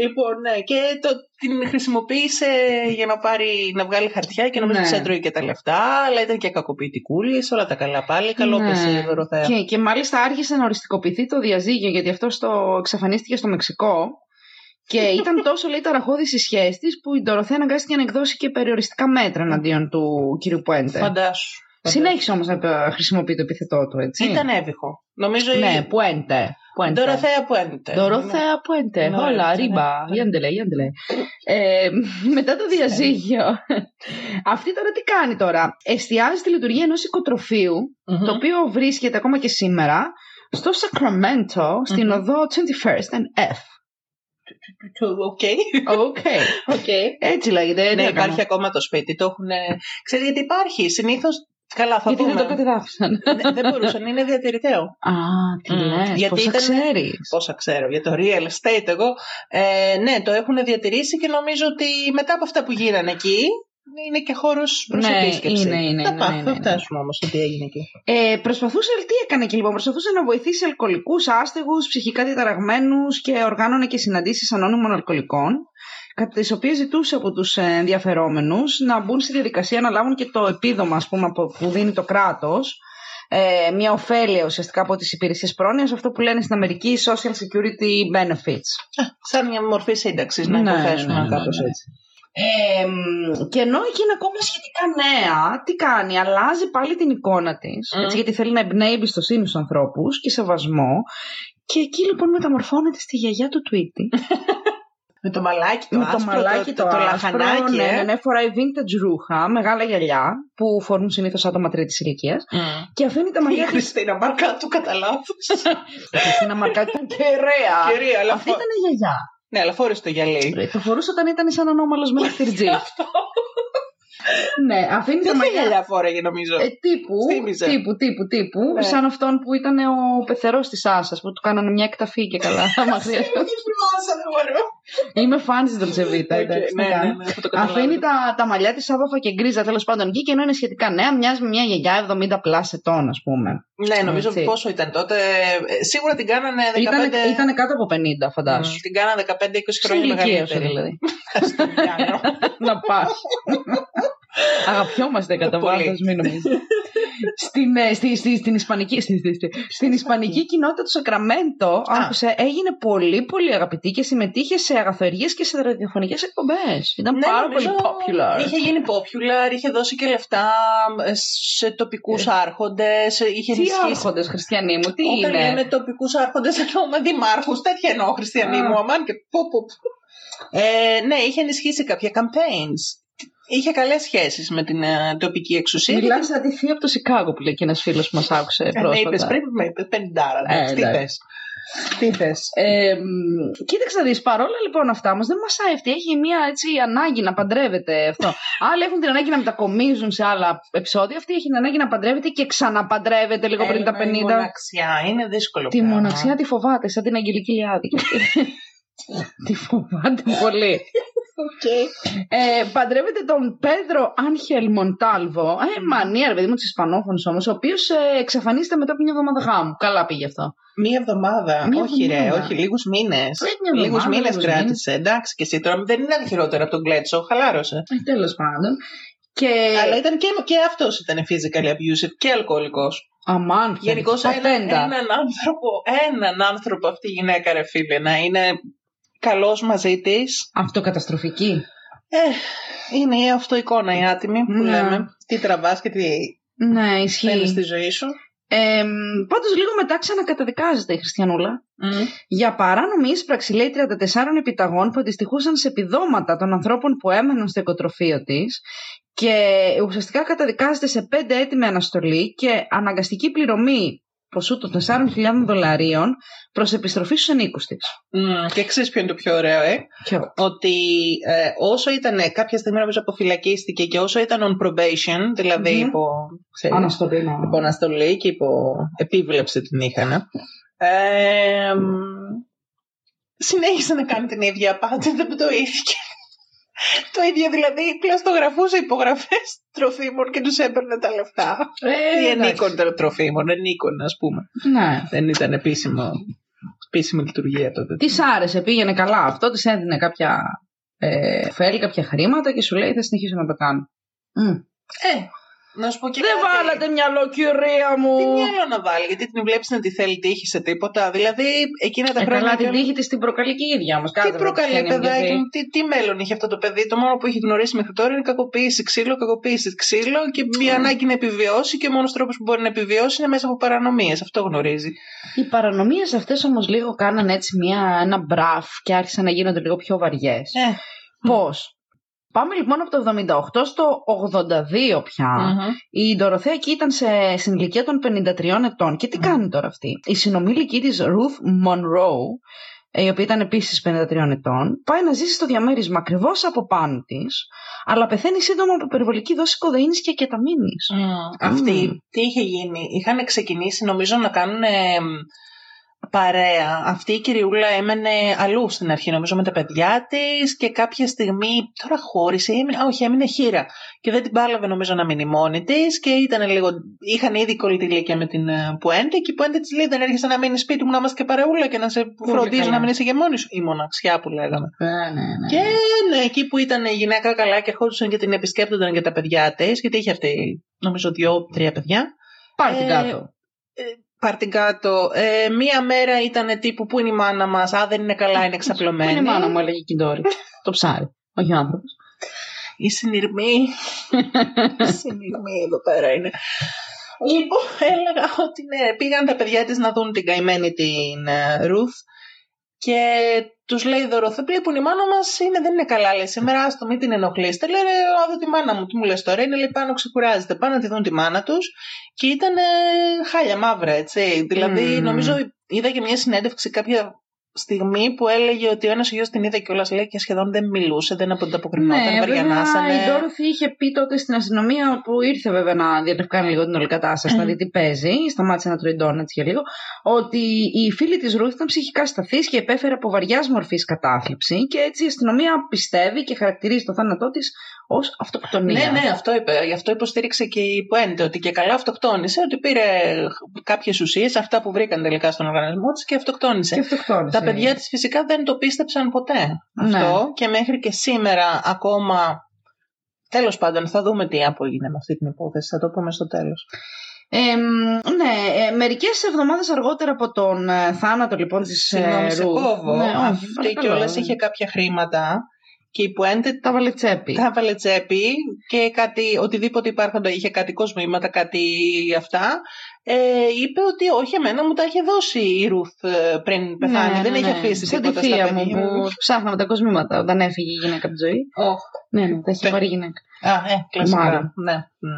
Speaker 2: λοιπόν, ναι, και το, την χρησιμοποίησε για να πάρει, να βγάλει χαρτιά και νομίζω ναι. ότι έτρωγε και τα λεφτά, αλλά ήταν και κακοποιητικούλης, όλα τα καλά πάλι. Καλό ναι. πέσει η Δωροθέα.
Speaker 1: Και, και μάλιστα άρχισε να οριστικοποιηθεί το διαζύγιο, γιατί αυτό το εξαφανίστηκε στο Μεξικό. Και ήταν τόσο λέει ταραχώδης η σχέση τη που η Ντοροθέα αναγκάστηκε να εκδώσει και περιοριστικά μέτρα εναντίον του κ. Πουέντε.
Speaker 2: Φαντάσου.
Speaker 1: Συνέχισε όμως να χρησιμοποιεί το επιθετό του, έτσι.
Speaker 2: Ήταν έβυχο. Νομίζω
Speaker 1: ναι, Πουέντε.
Speaker 2: Δωροθέα Πουέντε.
Speaker 1: Δωροθέα Πουέντε. Όλα, ρίμπα. Γιάντελε, γιάντελε. Μετά το διαζύγιο. Αυτή τώρα τι κάνει τώρα; Εστιάζει στη λειτουργία ενός το οποίο βρίσκεται ακόμα και σήμερα στο Sacramento, στην οδό 21st and F.
Speaker 2: OK.
Speaker 1: Okay. Έτσι λέγεται.
Speaker 2: Ναι, υπάρχει ακόμα το σπίτι. Το έχουν... Ξέρετε γιατί υπάρχει; Συνήθως Καλά, θα
Speaker 1: Γιατί
Speaker 2: δούμε.
Speaker 1: δεν το κατεδάφισαν.
Speaker 2: Ναι, δεν μπορούσαν, είναι διατηρητέο.
Speaker 1: Α, τι
Speaker 2: Μμ.
Speaker 1: λες,
Speaker 2: Γιατί
Speaker 1: πόσα
Speaker 2: ήταν-
Speaker 1: ξέρεις.
Speaker 2: Πόσα ξέρω για το real estate εγώ. Ε, ναι, το έχουν διατηρήσει και νομίζω ότι μετά από αυτά που γίνανε εκεί είναι και χώρος προς
Speaker 1: Ναι,
Speaker 2: επίσκεψη.
Speaker 1: είναι, είναι,
Speaker 2: θα,
Speaker 1: είναι,
Speaker 2: πάμε,
Speaker 1: είναι,
Speaker 2: θα
Speaker 1: είναι.
Speaker 2: φτάσουμε όμως στο τι έγινε εκεί.
Speaker 1: Ε, προσπαθούσε, τι έκανε εκεί λοιπόν, προσπαθούσε να βοηθήσει αλκοολικούς, άστεγους, ψυχικά διαταραγμένους και οργάνωνε και συναντήσεις ανώνυμων αλκοολικών, κατά τις οποίες ζητούσε από τους ε, ενδιαφερόμενους να μπουν στη διαδικασία να λάβουν και το επίδομα ας πούμε, από- που δίνει το κράτος, ε, μια ωφέλεια ουσιαστικά από τις υπηρεσίες πρόνοιας, αυτό που λένε στην Αμερική social security benefits.
Speaker 2: Α, σαν μια μορφή σύνταξης, να
Speaker 1: Ναι,
Speaker 2: υποθέσουμε
Speaker 1: ναι, ναι,
Speaker 2: κάπως
Speaker 1: ναι.
Speaker 2: έτσι.
Speaker 1: Ε, μ, και ενώ εκεί είναι ακόμα σχετικά νέα, τι κάνει, αλλάζει πάλι την εικόνα της.
Speaker 2: Μμ.
Speaker 1: γιατί θέλει να εμπνέει εμπιστοσύνη στους ανθρώπους και σεβασμό. Και εκεί λοιπόν μεταμορφώνεται στη γιαγιά του Tweety.
Speaker 2: Με το μαλάκι το
Speaker 1: με το
Speaker 2: άσπρο,
Speaker 1: μαλάκι το,
Speaker 2: το,
Speaker 1: άσπρο,
Speaker 2: λαχανάκι,
Speaker 1: ναι,
Speaker 2: ε.
Speaker 1: ναι, ναι, φοράει vintage ρούχα, μεγάλα γυαλιά που φορούν συνήθως άτομα τρίτης ηλικίας.
Speaker 2: Μμ.
Speaker 1: Και αφήνει τα
Speaker 2: Η
Speaker 1: μαλλιά τη.
Speaker 2: Χριστίνα Μαρκά του κατά λάθος.
Speaker 1: Η Χριστίνα Μαρκάτη ήταν κεραία.
Speaker 2: Κυρία, αλλά
Speaker 1: Αυτή
Speaker 2: φο-
Speaker 1: ήταν η γιαγιά.
Speaker 2: Ναι, αλλά φόρεσε το γυαλί.
Speaker 1: Το φορούσε όταν ήταν σαν ανώμαλος με λαχτηρτζή. ναι, αφήνει τα
Speaker 2: Τέτοια
Speaker 1: μαλλιά.
Speaker 2: γυαλιά φόρεγε νομίζω;
Speaker 1: Ε, τύπου,
Speaker 2: Θύμιζε.
Speaker 1: τύπου, τύπου, τύπου,
Speaker 2: Ναι.
Speaker 1: σαν αυτόν που ήταν ο πεθερός της Άσας που του κάνανε μια εκταφή και καλά. μακριά.
Speaker 2: Δεν θυμάσαι, δεν μπορώ.
Speaker 1: Είμαι φαν της Δολτσεβίτα.
Speaker 2: Οκ,
Speaker 1: εντάξει,
Speaker 2: ναι,
Speaker 1: τι κάνω.
Speaker 2: ναι, ναι, θα το καταλάβω.
Speaker 1: Αφήνει τα, τα μαλλιά της άβαφα και γκρίζα τέλος πάντων εκεί και ενώ είναι σχετικά νέα, μοιάζει με μια γιαγιά 70 πλάς ετών, ας πούμε.
Speaker 2: Ναι, νομίζω
Speaker 1: Έτσι.
Speaker 2: πόσο ήταν τότε. ε, Σίγουρα την κάνανε 15.
Speaker 1: Ήταν, ήταν κάτω από 50, φαντάσου.
Speaker 2: Μμ, Την κάνανε 15-20
Speaker 1: Στην
Speaker 2: χρόνια
Speaker 1: ηλικία σου
Speaker 2: μεγαλύτερη.
Speaker 1: δηλαδή.
Speaker 2: Στον Γιάννο.
Speaker 1: να πας. Αγαπιόμαστε κατά
Speaker 2: Πολύ.
Speaker 1: βάθο, μην νομίζεις. Στην, ε, στη, στη, στην, ισπανική, στη, στη, στη- στην ισπανική κοινότητα του Σακραμέντο, άκουσε, έγινε πολύ πολύ αγαπητή και συμμετείχε σε αγαθοεργίες και σε ραδιοφωνικές εκπομπές. Ήταν
Speaker 2: Ναι,
Speaker 1: πάρα
Speaker 2: νομίζω
Speaker 1: πολύ popular.
Speaker 2: Είχε γίνει popular, είχε δώσει και λεφτά ε, σε τοπικούς άρχοντες. Είχε
Speaker 1: Τι
Speaker 2: ενισχύσει.
Speaker 1: άρχοντες, Χριστιανοί μου, τι
Speaker 2: Όταν
Speaker 1: είναι;
Speaker 2: λέμε τοπικούς άρχοντες, εννοούμε δημάρχους. Τέτοια εννοώ, Χριστιανοί
Speaker 1: Α.
Speaker 2: μου, αμάν και πω, πω, πω. Ε, ναι, είχε ενισχύσει κάποια campaigns. Είχε καλές σχέσεις με την ε, τοπική εξουσία.
Speaker 1: Μιλάς σαν τη θεία από το Σικάγο που λέει και ένα φίλος που μας άκουσε
Speaker 2: Ε, με είπες
Speaker 1: πρόσφατα.
Speaker 2: πριν, με είπες πενηντάρα.
Speaker 1: Ε,
Speaker 2: εντάξει, Τι
Speaker 1: εντάξει.
Speaker 2: θες. Τι θες.
Speaker 1: Ε, μ, κοίταξε να δεις, παρόλα λοιπόν αυτά όμως δεν μασάει αυτή. Έχει μια έτσι ανάγκη να παντρεύεται αυτό. Άλλοι έχουν την ανάγκη να μετακομίζουν σε άλλα επεισόδια. Αυτή έχει την ανάγκη να παντρεύεται και ξαναπαντρεύεται λίγο πριν τα 50.
Speaker 2: Έλα, Η μοναξιά είναι δύσκολο
Speaker 1: Τη
Speaker 2: πράγμα.
Speaker 1: μοναξιά τη φοβάται, σαν την Αγγελική Λιάδη. τη φοβάται πολύ.
Speaker 2: Okay.
Speaker 1: Ε, παντρεύεται τον Πέδρο Άγχελ Μοντάλβο. Ε, μανία, ρε παιδί μου, τη Ισπανόφωνο όμως, ο οποίος ε, εξαφανίζεται μετά από μια εβδομάδα γάμου. Καλά πήγε αυτό.
Speaker 2: Μία εβδομάδα.
Speaker 1: Μία
Speaker 2: όχι, ρε,
Speaker 1: εβδομάδα.
Speaker 2: όχι, λίγους μήνες.
Speaker 1: Ε, μια
Speaker 2: Λίγους
Speaker 1: εβδομάδα,
Speaker 2: μήνες
Speaker 1: λίγους
Speaker 2: κράτησε. Εντάξει, και εσύ τώρα δεν είναι χειρότερο από τον Κλέτσο, χαλάρωσε.
Speaker 1: Ε, Τέλος πάντων. Και.
Speaker 2: Αλλά ήταν και, και αυτός ήταν physically abusive και αλκοολικός.
Speaker 1: Αμάν,
Speaker 2: Γενικώς
Speaker 1: πατέντα.
Speaker 2: έναν άνθρωπο, έναν άνθρωπο αυτή η γυναίκα, ρε φίλε, να είναι καλός μαζί της.
Speaker 1: Αυτοκαταστροφική.
Speaker 2: Ε, είναι η αυτοεικόνα η άτιμη που
Speaker 1: Ναι.
Speaker 2: λέμε. Τι τραβάς και τι
Speaker 1: Ναι,
Speaker 2: θέλει
Speaker 1: ισχύει.
Speaker 2: στη ζωή σου.
Speaker 1: Ε, Πάντως λίγο μετά ξανακαταδικάζεται η Χριστιανούλα. Για παράνομη ίσπραξη, λέει, 34 επιταγών που αντιστοιχούσαν σε επιδόματα των ανθρώπων που έμεναν στο οικοτροφείο της. Και ουσιαστικά καταδικάζεται σε 5 έτη με αναστολή και αναγκαστική πληρωμή ποσού των 4.000 δολαρίων προς επιστροφή στους ανήκους της.
Speaker 2: Μμ, Και ξέρεις ποιο είναι το πιο ωραίο, ε; Ότι ε, όσο ήταν κάποια στιγμή νομίζω αποφυλακίστηκε και όσο ήταν on probation, δηλαδή
Speaker 1: Μμμ.
Speaker 2: υπό, ξέρεις,
Speaker 1: Αναστολή, ναι.
Speaker 2: υπό αναστολή και υπό επίβλεψη την είχαν. Ε, μ, συνέχισε να κάνει την ίδια απάτη, δεν το ίδιο. Το ίδιο δηλαδή πλαστογραφούσε υπογραφές τροφίμων και τους έπαιρνε τα λεφτά.
Speaker 1: Ε,
Speaker 2: Ή
Speaker 1: εντάξει.
Speaker 2: ενίκων των τροφίμων, ενίκων ας πούμε.
Speaker 1: Ναι.
Speaker 2: Δεν ήταν επίσημο, επίσημη λειτουργία τότε.
Speaker 1: Της άρεσε, πήγαινε καλά αυτό, της έδινε κάποια ε, ωφέλη, κάποια χρήματα και σου λέει θα συνεχίσω να το κάνω. Μμ.
Speaker 2: Ε, να σου πω και
Speaker 1: Δεν
Speaker 2: κάτι.
Speaker 1: βάλατε μυαλό, κυρία μου.
Speaker 2: Τι μυαλό να βάλει, γιατί την βλέπεις να τη θέλει τύχη σε τίποτα. Δηλαδή, εκείνα τα
Speaker 1: Ε,
Speaker 2: χρόνια.
Speaker 1: καλά, την
Speaker 2: και-
Speaker 1: τύχη της την προκαλεί και η ίδια όμως.
Speaker 2: Τι προκαλεί, παιδάκι μου, τι, τι μέλλον είχε αυτό το παιδί; Το μόνο που έχει γνωρίσει μέχρι τώρα είναι κακοποίηση ξύλο, κακοποίηση ξύλο και μια ανάγκη να επιβιώσει. Και ο μόνος τρόπος που μπορεί να επιβιώσει είναι μέσα από παρανομίες. Αυτό γνωρίζει.
Speaker 1: Οι παρανομίες αυτές όμως λίγο κάνανε έτσι μια, ένα μπραφ και άρχισαν να γίνονται λίγο πιο βαριές.
Speaker 2: Ε,
Speaker 1: Πώς; Πάμε λοιπόν από το 78 στο 82 πια.
Speaker 2: μμμ.
Speaker 1: Η Ντοροθέα εκεί ήταν σε, στην ηλικία των 53 ετών. Και τι
Speaker 2: Μμ.
Speaker 1: κάνει τώρα αυτή; Η συνομήλικη της Ruth Monroe η οποία ήταν επίσης 53 ετών, πάει να ζήσει στο διαμέρισμα ακριβώς από πάνω της, αλλά πεθαίνει σύντομα από υπερβολική δόση κοδεΐνης και κεταμίνης.
Speaker 2: Mm. Αυτή, τι είχε γίνει, είχαν ξεκινήσει νομίζω να κάνουν παρέα. Αυτή η κυριούλα έμενε αλλού στην αρχή, νομίζω με τα παιδιά της και κάποια στιγμή τώρα χώρισε, έμεινε, όχι, έμεινε χείρα. Και δεν την πάλαβε νομίζω να μείνει μόνη της και ήταν λίγο. Είχαν ήδη κολλητή ηλικία με την ε, Πουέντε και η Πουέντε της λέει: Δεν έρχεσαι να μείνεις σπίτι μου να είμαστε και παρεούλα και να σε φροντίζω να μείνεις και μόνη σου. Η μοναξιά που λέγαμε.
Speaker 1: Ναι, ναι, ναι.
Speaker 2: Και ναι, εκεί που ήταν η γυναίκα καλά και ερχόντουσαν και την επισκέπτονταν και τα παιδιά της, γιατί είχε αυτή νομίζω δύο-τρία παιδιά.
Speaker 1: Πάρει την ε, κάτω.
Speaker 2: Ε, πάρ την κάτω. Ε, μία μέρα ήταν τύπου που είναι η μάνα μας; Α, δεν είναι καλά, είναι εξαπλωμένη.
Speaker 1: Πού είναι η μάνα μου, έλεγε η Κιντόρη. το ψάρι. Όχι ο άνθρωπος.
Speaker 2: Η συνειρμή. η συνειρμή εδώ πέρα είναι. Λοιπόν, έλεγα ότι ναι, πήγαν τα παιδιά της να δουν την καημένη την Ρουθ και τους λέει δωροθεπλή που η μάνα μας είναι, δεν είναι καλά. Λέει σήμερα, άστο, μην την ενοχλήσετε. Λέει, ρε, τη μάνα μου, τι μου λες τώρα. Είναι λέει πάνω, ξεκουράζεται. Πάνε να τη δουν τη μάνα τους και ήταν χάλια μαύρα, έτσι. Δηλαδή, νομίζω είδα και μια συνέντευξη κάποια στιγμή που έλεγε ότι ο ένας γιος την είδε κιόλας λέει και σχεδόν δεν μιλούσε, δεν ανταποκρινόταν,
Speaker 1: ναι,
Speaker 2: βαριανάσανε.
Speaker 1: Η Ντόρθι είχε πει τότε στην αστυνομία, που ήρθε βέβαια να διατευκάνει λίγο την όλη κατάσταση, να δει τι παίζει, σταμάτησε να τρώει ντόνατ για λίγο, ότι η φίλη της Ρούθ ήταν ψυχικά σταθής και επέφερε από βαριάς μορφής κατάθλιψη και έτσι η αστυνομία πιστεύει και χαρακτηρίζει το θάνατό της ως αυτοκτονία.
Speaker 2: Ναι, ναι, αυτό είπε. Γι' αυτό υποστήριξε και η Πουέντε, ότι και καλά αυτοκτόνησε, ότι πήρε κάποιες ουσίες, αυτά που βρήκαν τελικά στον οργανισμό της και αυτοκτόνησε.
Speaker 1: Και αυτοκτόνησε.
Speaker 2: Τα παιδιά της φυσικά δεν το πίστεψαν ποτέ
Speaker 1: Ναι.
Speaker 2: αυτό και μέχρι και σήμερα ακόμα. Τέλος πάντων, θα δούμε τι έγινε με αυτή την υπόθεση. Θα το πούμε στο τέλος.
Speaker 1: Ε, ναι, ε, μερικές εβδομάδες αργότερα από τον ε, θάνατο λοιπόν της
Speaker 2: Συγγνώμη,
Speaker 1: ε,
Speaker 2: σε
Speaker 1: Ruth.
Speaker 2: κόβω.
Speaker 1: Ναι, όχι,
Speaker 2: Αυτή
Speaker 1: παρακαλώ.
Speaker 2: κιόλας είχε κάποια χρήματα και η Πουέντε
Speaker 1: Τα βάλε τσέπη.
Speaker 2: τα έβαλε τσέπη και κάτι, οτιδήποτε υπάρχοντα είχε κάτι κοσμήματα, κάτι αυτά. Ε, είπε ότι όχι, εμένα μου τα είχε δώσει η Ρουθ ε, πριν πεθάνει.
Speaker 1: Ναι,
Speaker 2: δεν
Speaker 1: ναι,
Speaker 2: έχει
Speaker 1: ναι.
Speaker 2: αφήσει
Speaker 1: Σαν
Speaker 2: τίποτα
Speaker 1: τη θεία
Speaker 2: στα
Speaker 1: μου
Speaker 2: παιδιά.
Speaker 1: που ψάχναμε τα κοσμήματα όταν έφυγε η γυναίκα από τη ζωή.
Speaker 2: Οχ.
Speaker 1: Ναι, ναι, τα είχε
Speaker 2: Ναι.
Speaker 1: πάρει η γυναίκα.
Speaker 2: Α, ε, κλασικά.
Speaker 1: Μάλλον.
Speaker 2: Ναι. Μμ.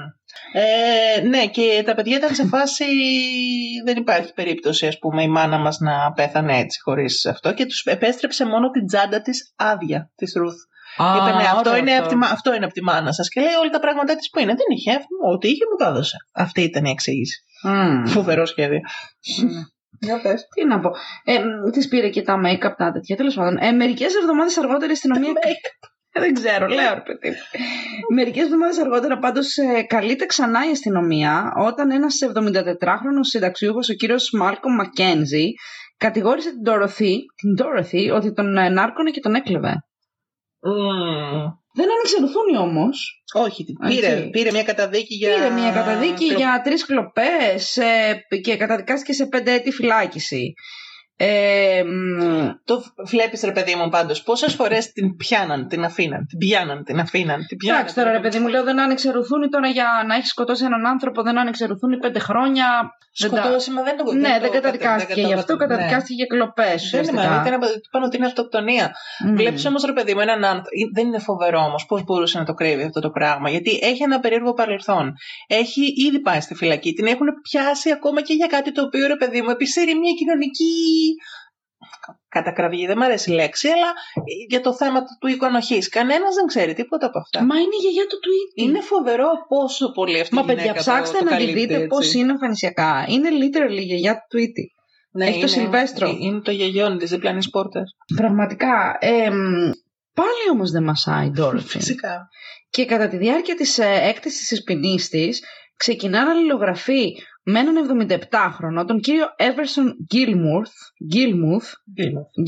Speaker 2: Ε, ναι, και τα παιδιά ήταν σε φάση. Δεν υπάρχει περίπτωση, ας πούμε, η μάνα μας να πέθανε έτσι χωρίς αυτό και τους επέστρεψε μόνο την τσάντα της άδεια της Ρουθ.
Speaker 1: Α,
Speaker 2: Είπε, ναι, αυτό
Speaker 1: ωραίο
Speaker 2: είναι, από τη, μα- αυτό είναι από τη μάνα σας και λέει όλα τα πράγματα της που είναι. Δεν είχε, ό,τι είχε μου τα έδωσε. Αυτή ήταν η εξήγηση.
Speaker 1: Μμ.
Speaker 2: Φοβερό σχέδιο.
Speaker 1: Ναι.
Speaker 2: Για πες.
Speaker 1: Τι να πω. Ε, τη πήρε και τα make-up τα τέτοια. Τέλος πάντων. Ε, Μερικές εβδομάδες αργότερα η αστυνομία. Ε, Δεν ξέρω, λέω ρε παιδί. Μερικές εβδομάδες αργότερα πάντως καλείται ξανά η αστυνομία όταν ένας 74χρονο συνταξιούχος, ο κύριος Μάλκομ Μακκένζι, κατηγόρησε την Dorothy, την Dorothy ότι τον ε, νάρκωνε και τον έκλεβε.
Speaker 2: Μμμ.
Speaker 1: Δεν άνοιξε όμως.
Speaker 2: Όχι, πήρε,
Speaker 1: Έτσι.
Speaker 2: πήρε μια καταδίκη για.
Speaker 1: Πήρε μια καταδίκη
Speaker 2: κλοπ-
Speaker 1: για τρεις κλοπές και καταδικάστηκε σε πέντε έτη φυλάκιση. Ε, μ,
Speaker 2: Το βλέπεις, ρε παιδί μου, πάντως. Πόσες φορές την πιάναν, την αφήναν, την πιάναν, την αφήναν, την πιάναν.
Speaker 1: Εντάξει τώρα ρε παιδί μου, λέω δεν άνοιξε ρουθούνη τώρα για να έχεις σκοτώσει έναν άνθρωπο, δεν άνοιξε ρουθούνη πέντε χρόνια. Δεν τα-
Speaker 2: Σκοτώσει, μα δεν το
Speaker 1: Ναι, δεν
Speaker 2: το-
Speaker 1: καταδικάστηκε γι' αυτό,
Speaker 2: ναι.
Speaker 1: καταδικάστηκε για κλοπέ.
Speaker 2: Δεν είναι μάλλον, ήταν πάνω ότι είναι αυτοκτονία.
Speaker 1: Mm.
Speaker 2: Βλέπεις όμως, ρε παιδί μου, έναν άνθρωπο. Δεν είναι φοβερό όμως πώς μπορούσε να το κρύβει αυτό το πράγμα. Γιατί έχει ένα περίεργο παρελθόν. Έχει ήδη πάει στη φυλακή. Την έχουν πιάσει ακόμα και για κάτι το οποίο, ρε παιδί μου, επισύρει μια κοινωνική. Κατακραυγή, δεν μου αρέσει η λέξη, αλλά για το θέμα του οικονοχής. Κανένας δεν ξέρει τίποτα από αυτά.
Speaker 1: Μα είναι η γιαγιά του Tweety.
Speaker 2: Είναι φοβερό πόσο πολύ αυτή η
Speaker 1: Μα
Speaker 2: γυναίκα
Speaker 1: παιδιά,
Speaker 2: το-
Speaker 1: ψάξτε
Speaker 2: το
Speaker 1: να τη
Speaker 2: καλύπτει,
Speaker 1: δείτε
Speaker 2: έτσι.
Speaker 1: πώς είναι εμφανισιακά. Είναι literally η γιαγιά του Tweety.
Speaker 2: Ναι,
Speaker 1: Έχει το
Speaker 2: είναι-
Speaker 1: Σιλβέστρο.
Speaker 2: Είναι το γεγιόν της διπλανής πόρτας.
Speaker 1: Πραγματικά. Ε, μ, πάλι όμως δεν μασάει η Dorothy.
Speaker 2: Φυσικά.
Speaker 1: Και κατά τη διάρκεια της ε, έκτησης της ποινής της, ξεκινά να αλληλογραφεί με έναν 77χρονο, τον κύριο Everson Gilmouth, Gilmouth,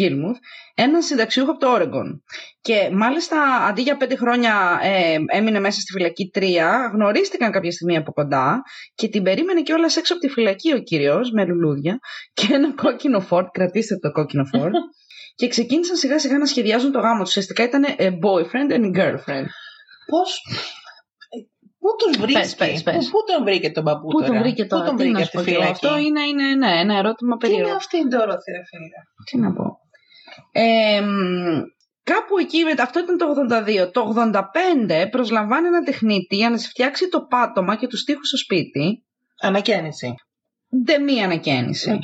Speaker 1: Gilmouth έναν συνταξιούχο από το Oregon. Και μάλιστα αντί για πέντε χρόνια ε, έμεινε μέσα στη φυλακή τρία, γνωρίστηκαν κάποια στιγμή από κοντά και την περίμενε κιόλας έξω από τη φυλακή ο κύριος με λουλούδια και ένα κόκκινο φόρτ, κρατήστε το κόκκινο φόρτ. και ξεκίνησαν σιγά σιγά να σχεδιάζουν το γάμο τους. Ουσιαστικά ήταν ε, boyfriend and girlfriend.
Speaker 2: Πώς. Πού τον βρήκε,
Speaker 1: Πες, πες, πες.
Speaker 2: Πού, πού τον βρήκε τον παππού
Speaker 1: Πού
Speaker 2: τώρα;
Speaker 1: τον βρήκε τώρα,
Speaker 2: Πού τον
Speaker 1: τι
Speaker 2: βρήκε
Speaker 1: να
Speaker 2: στη
Speaker 1: σου πω κι εγώ.
Speaker 2: φυλακή.
Speaker 1: Αυτό είναι, είναι ναι, ένα ερώτημα
Speaker 2: Τι είναι
Speaker 1: περίεργο.
Speaker 2: αυτή η Ντόροθι, ρε φίλε;
Speaker 1: Τι να πω. Ε, μ, κάπου εκεί, μετά- αυτό ήταν το 82. Το 85 προσλαμβάνει ένα τεχνίτη για να σε φτιάξει το πάτωμα και τους τοίχους στο σπίτι.
Speaker 2: Ανακαίνιση.
Speaker 1: Δεν μία ανακαίνιση.
Speaker 2: Οκ.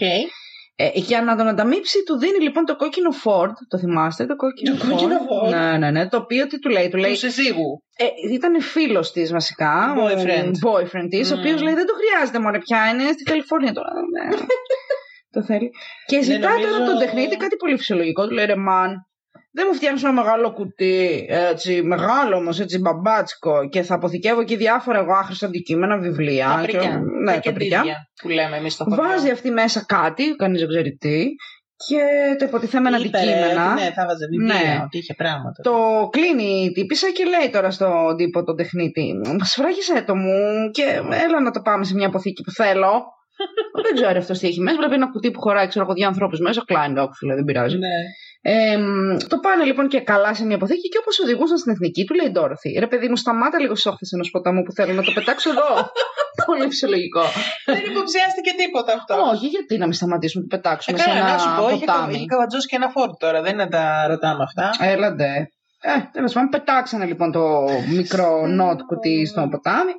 Speaker 1: Ε, Ε, για να τον ανταμείψει, του δίνει λοιπόν το κόκκινο Ford. Το θυμάστε, το κόκκινο
Speaker 2: Το κόκκινο Ford.
Speaker 1: Ναι, ναι, ναι. Το οποίο τι του λέει, του λέει.
Speaker 2: Του συζύγου.
Speaker 1: Ε, ήταν φίλος της βασικά.
Speaker 2: Boyfriend.
Speaker 1: Ο boyfriend της, ο
Speaker 2: Mm.
Speaker 1: οποίος λέει: Δεν το χρειάζεται μόνο πια, είναι στην Καλιφόρνια τώρα. Ναι. το θέλει. Και
Speaker 2: Ναι,
Speaker 1: ζητάει τώρα
Speaker 2: νομίζω-
Speaker 1: τον τεχνίτη κάτι πολύ φυσιολογικό. Του λέει: Ρε, man, δεν μου φτιάχνεις ένα μεγάλο κουτί, έτσι, μεγάλο όμως, έτσι, μπαμπάτσικο, και θα αποθηκεύω εκεί διάφορα εγώ άχρηστα αντικείμενα, βιβλία.
Speaker 2: Παπρικιά.
Speaker 1: Και, ναι,
Speaker 2: Τα
Speaker 1: τα πρικιά.
Speaker 2: κεντίδια Που λέμε εμείς στο χωριό.
Speaker 1: Βάζει αυτή μέσα κάτι, κανείς δεν ξέρει τι, και το υποτιθέμενα
Speaker 2: Είπε, ρε,
Speaker 1: αντικείμενα.
Speaker 2: ότι Ναι, θα βάζε βιβλία,
Speaker 1: Ναι.
Speaker 2: ότι είχε πράγματα.
Speaker 1: Το κλείνει η τύπησα και λέει τώρα στον τύπο τον τεχνίτη Μα σφράγισε το μου και έλα να το πάμε σε μια αποθήκη που θέλω. δεν ξέρω αυτός τι έχει μέσα. Βλέπει ένα κουτί που χωράει, ξέρω εγώ, δύο ανθρώπους μέσα. Κλάιν, κάπου φίλε, δεν πειράζει.
Speaker 2: Ναι.
Speaker 1: Ε, μ, το πάνε λοιπόν και καλά σε μια αποθήκη και όπως οδηγούσαν στην εθνική του, λέει η Ντόροθι. Ρε παιδί μου, σταμάτα λίγο στις όχθες ενός ποταμού που θέλω να το πετάξω εδώ. Πολύ φυσιολογικό.
Speaker 2: Δεν υποψιάστηκε τίποτα αυτό.
Speaker 1: Όχι, γιατί να μην σταματήσουμε να το πετάξουμε
Speaker 2: Ε,
Speaker 1: σε
Speaker 2: καλά,
Speaker 1: ένα
Speaker 2: να σου πω, είχε, κα-
Speaker 1: ποτάμι.
Speaker 2: είχε καβατζώσει και ένα φόρτο τώρα. Δεν είναι να τα ρωτάμε αυτά.
Speaker 1: Έλαντε. Ε, τέλος πάντων, πετάξανε λοιπόν το μικρό νότ κουτί στο ποτάμι.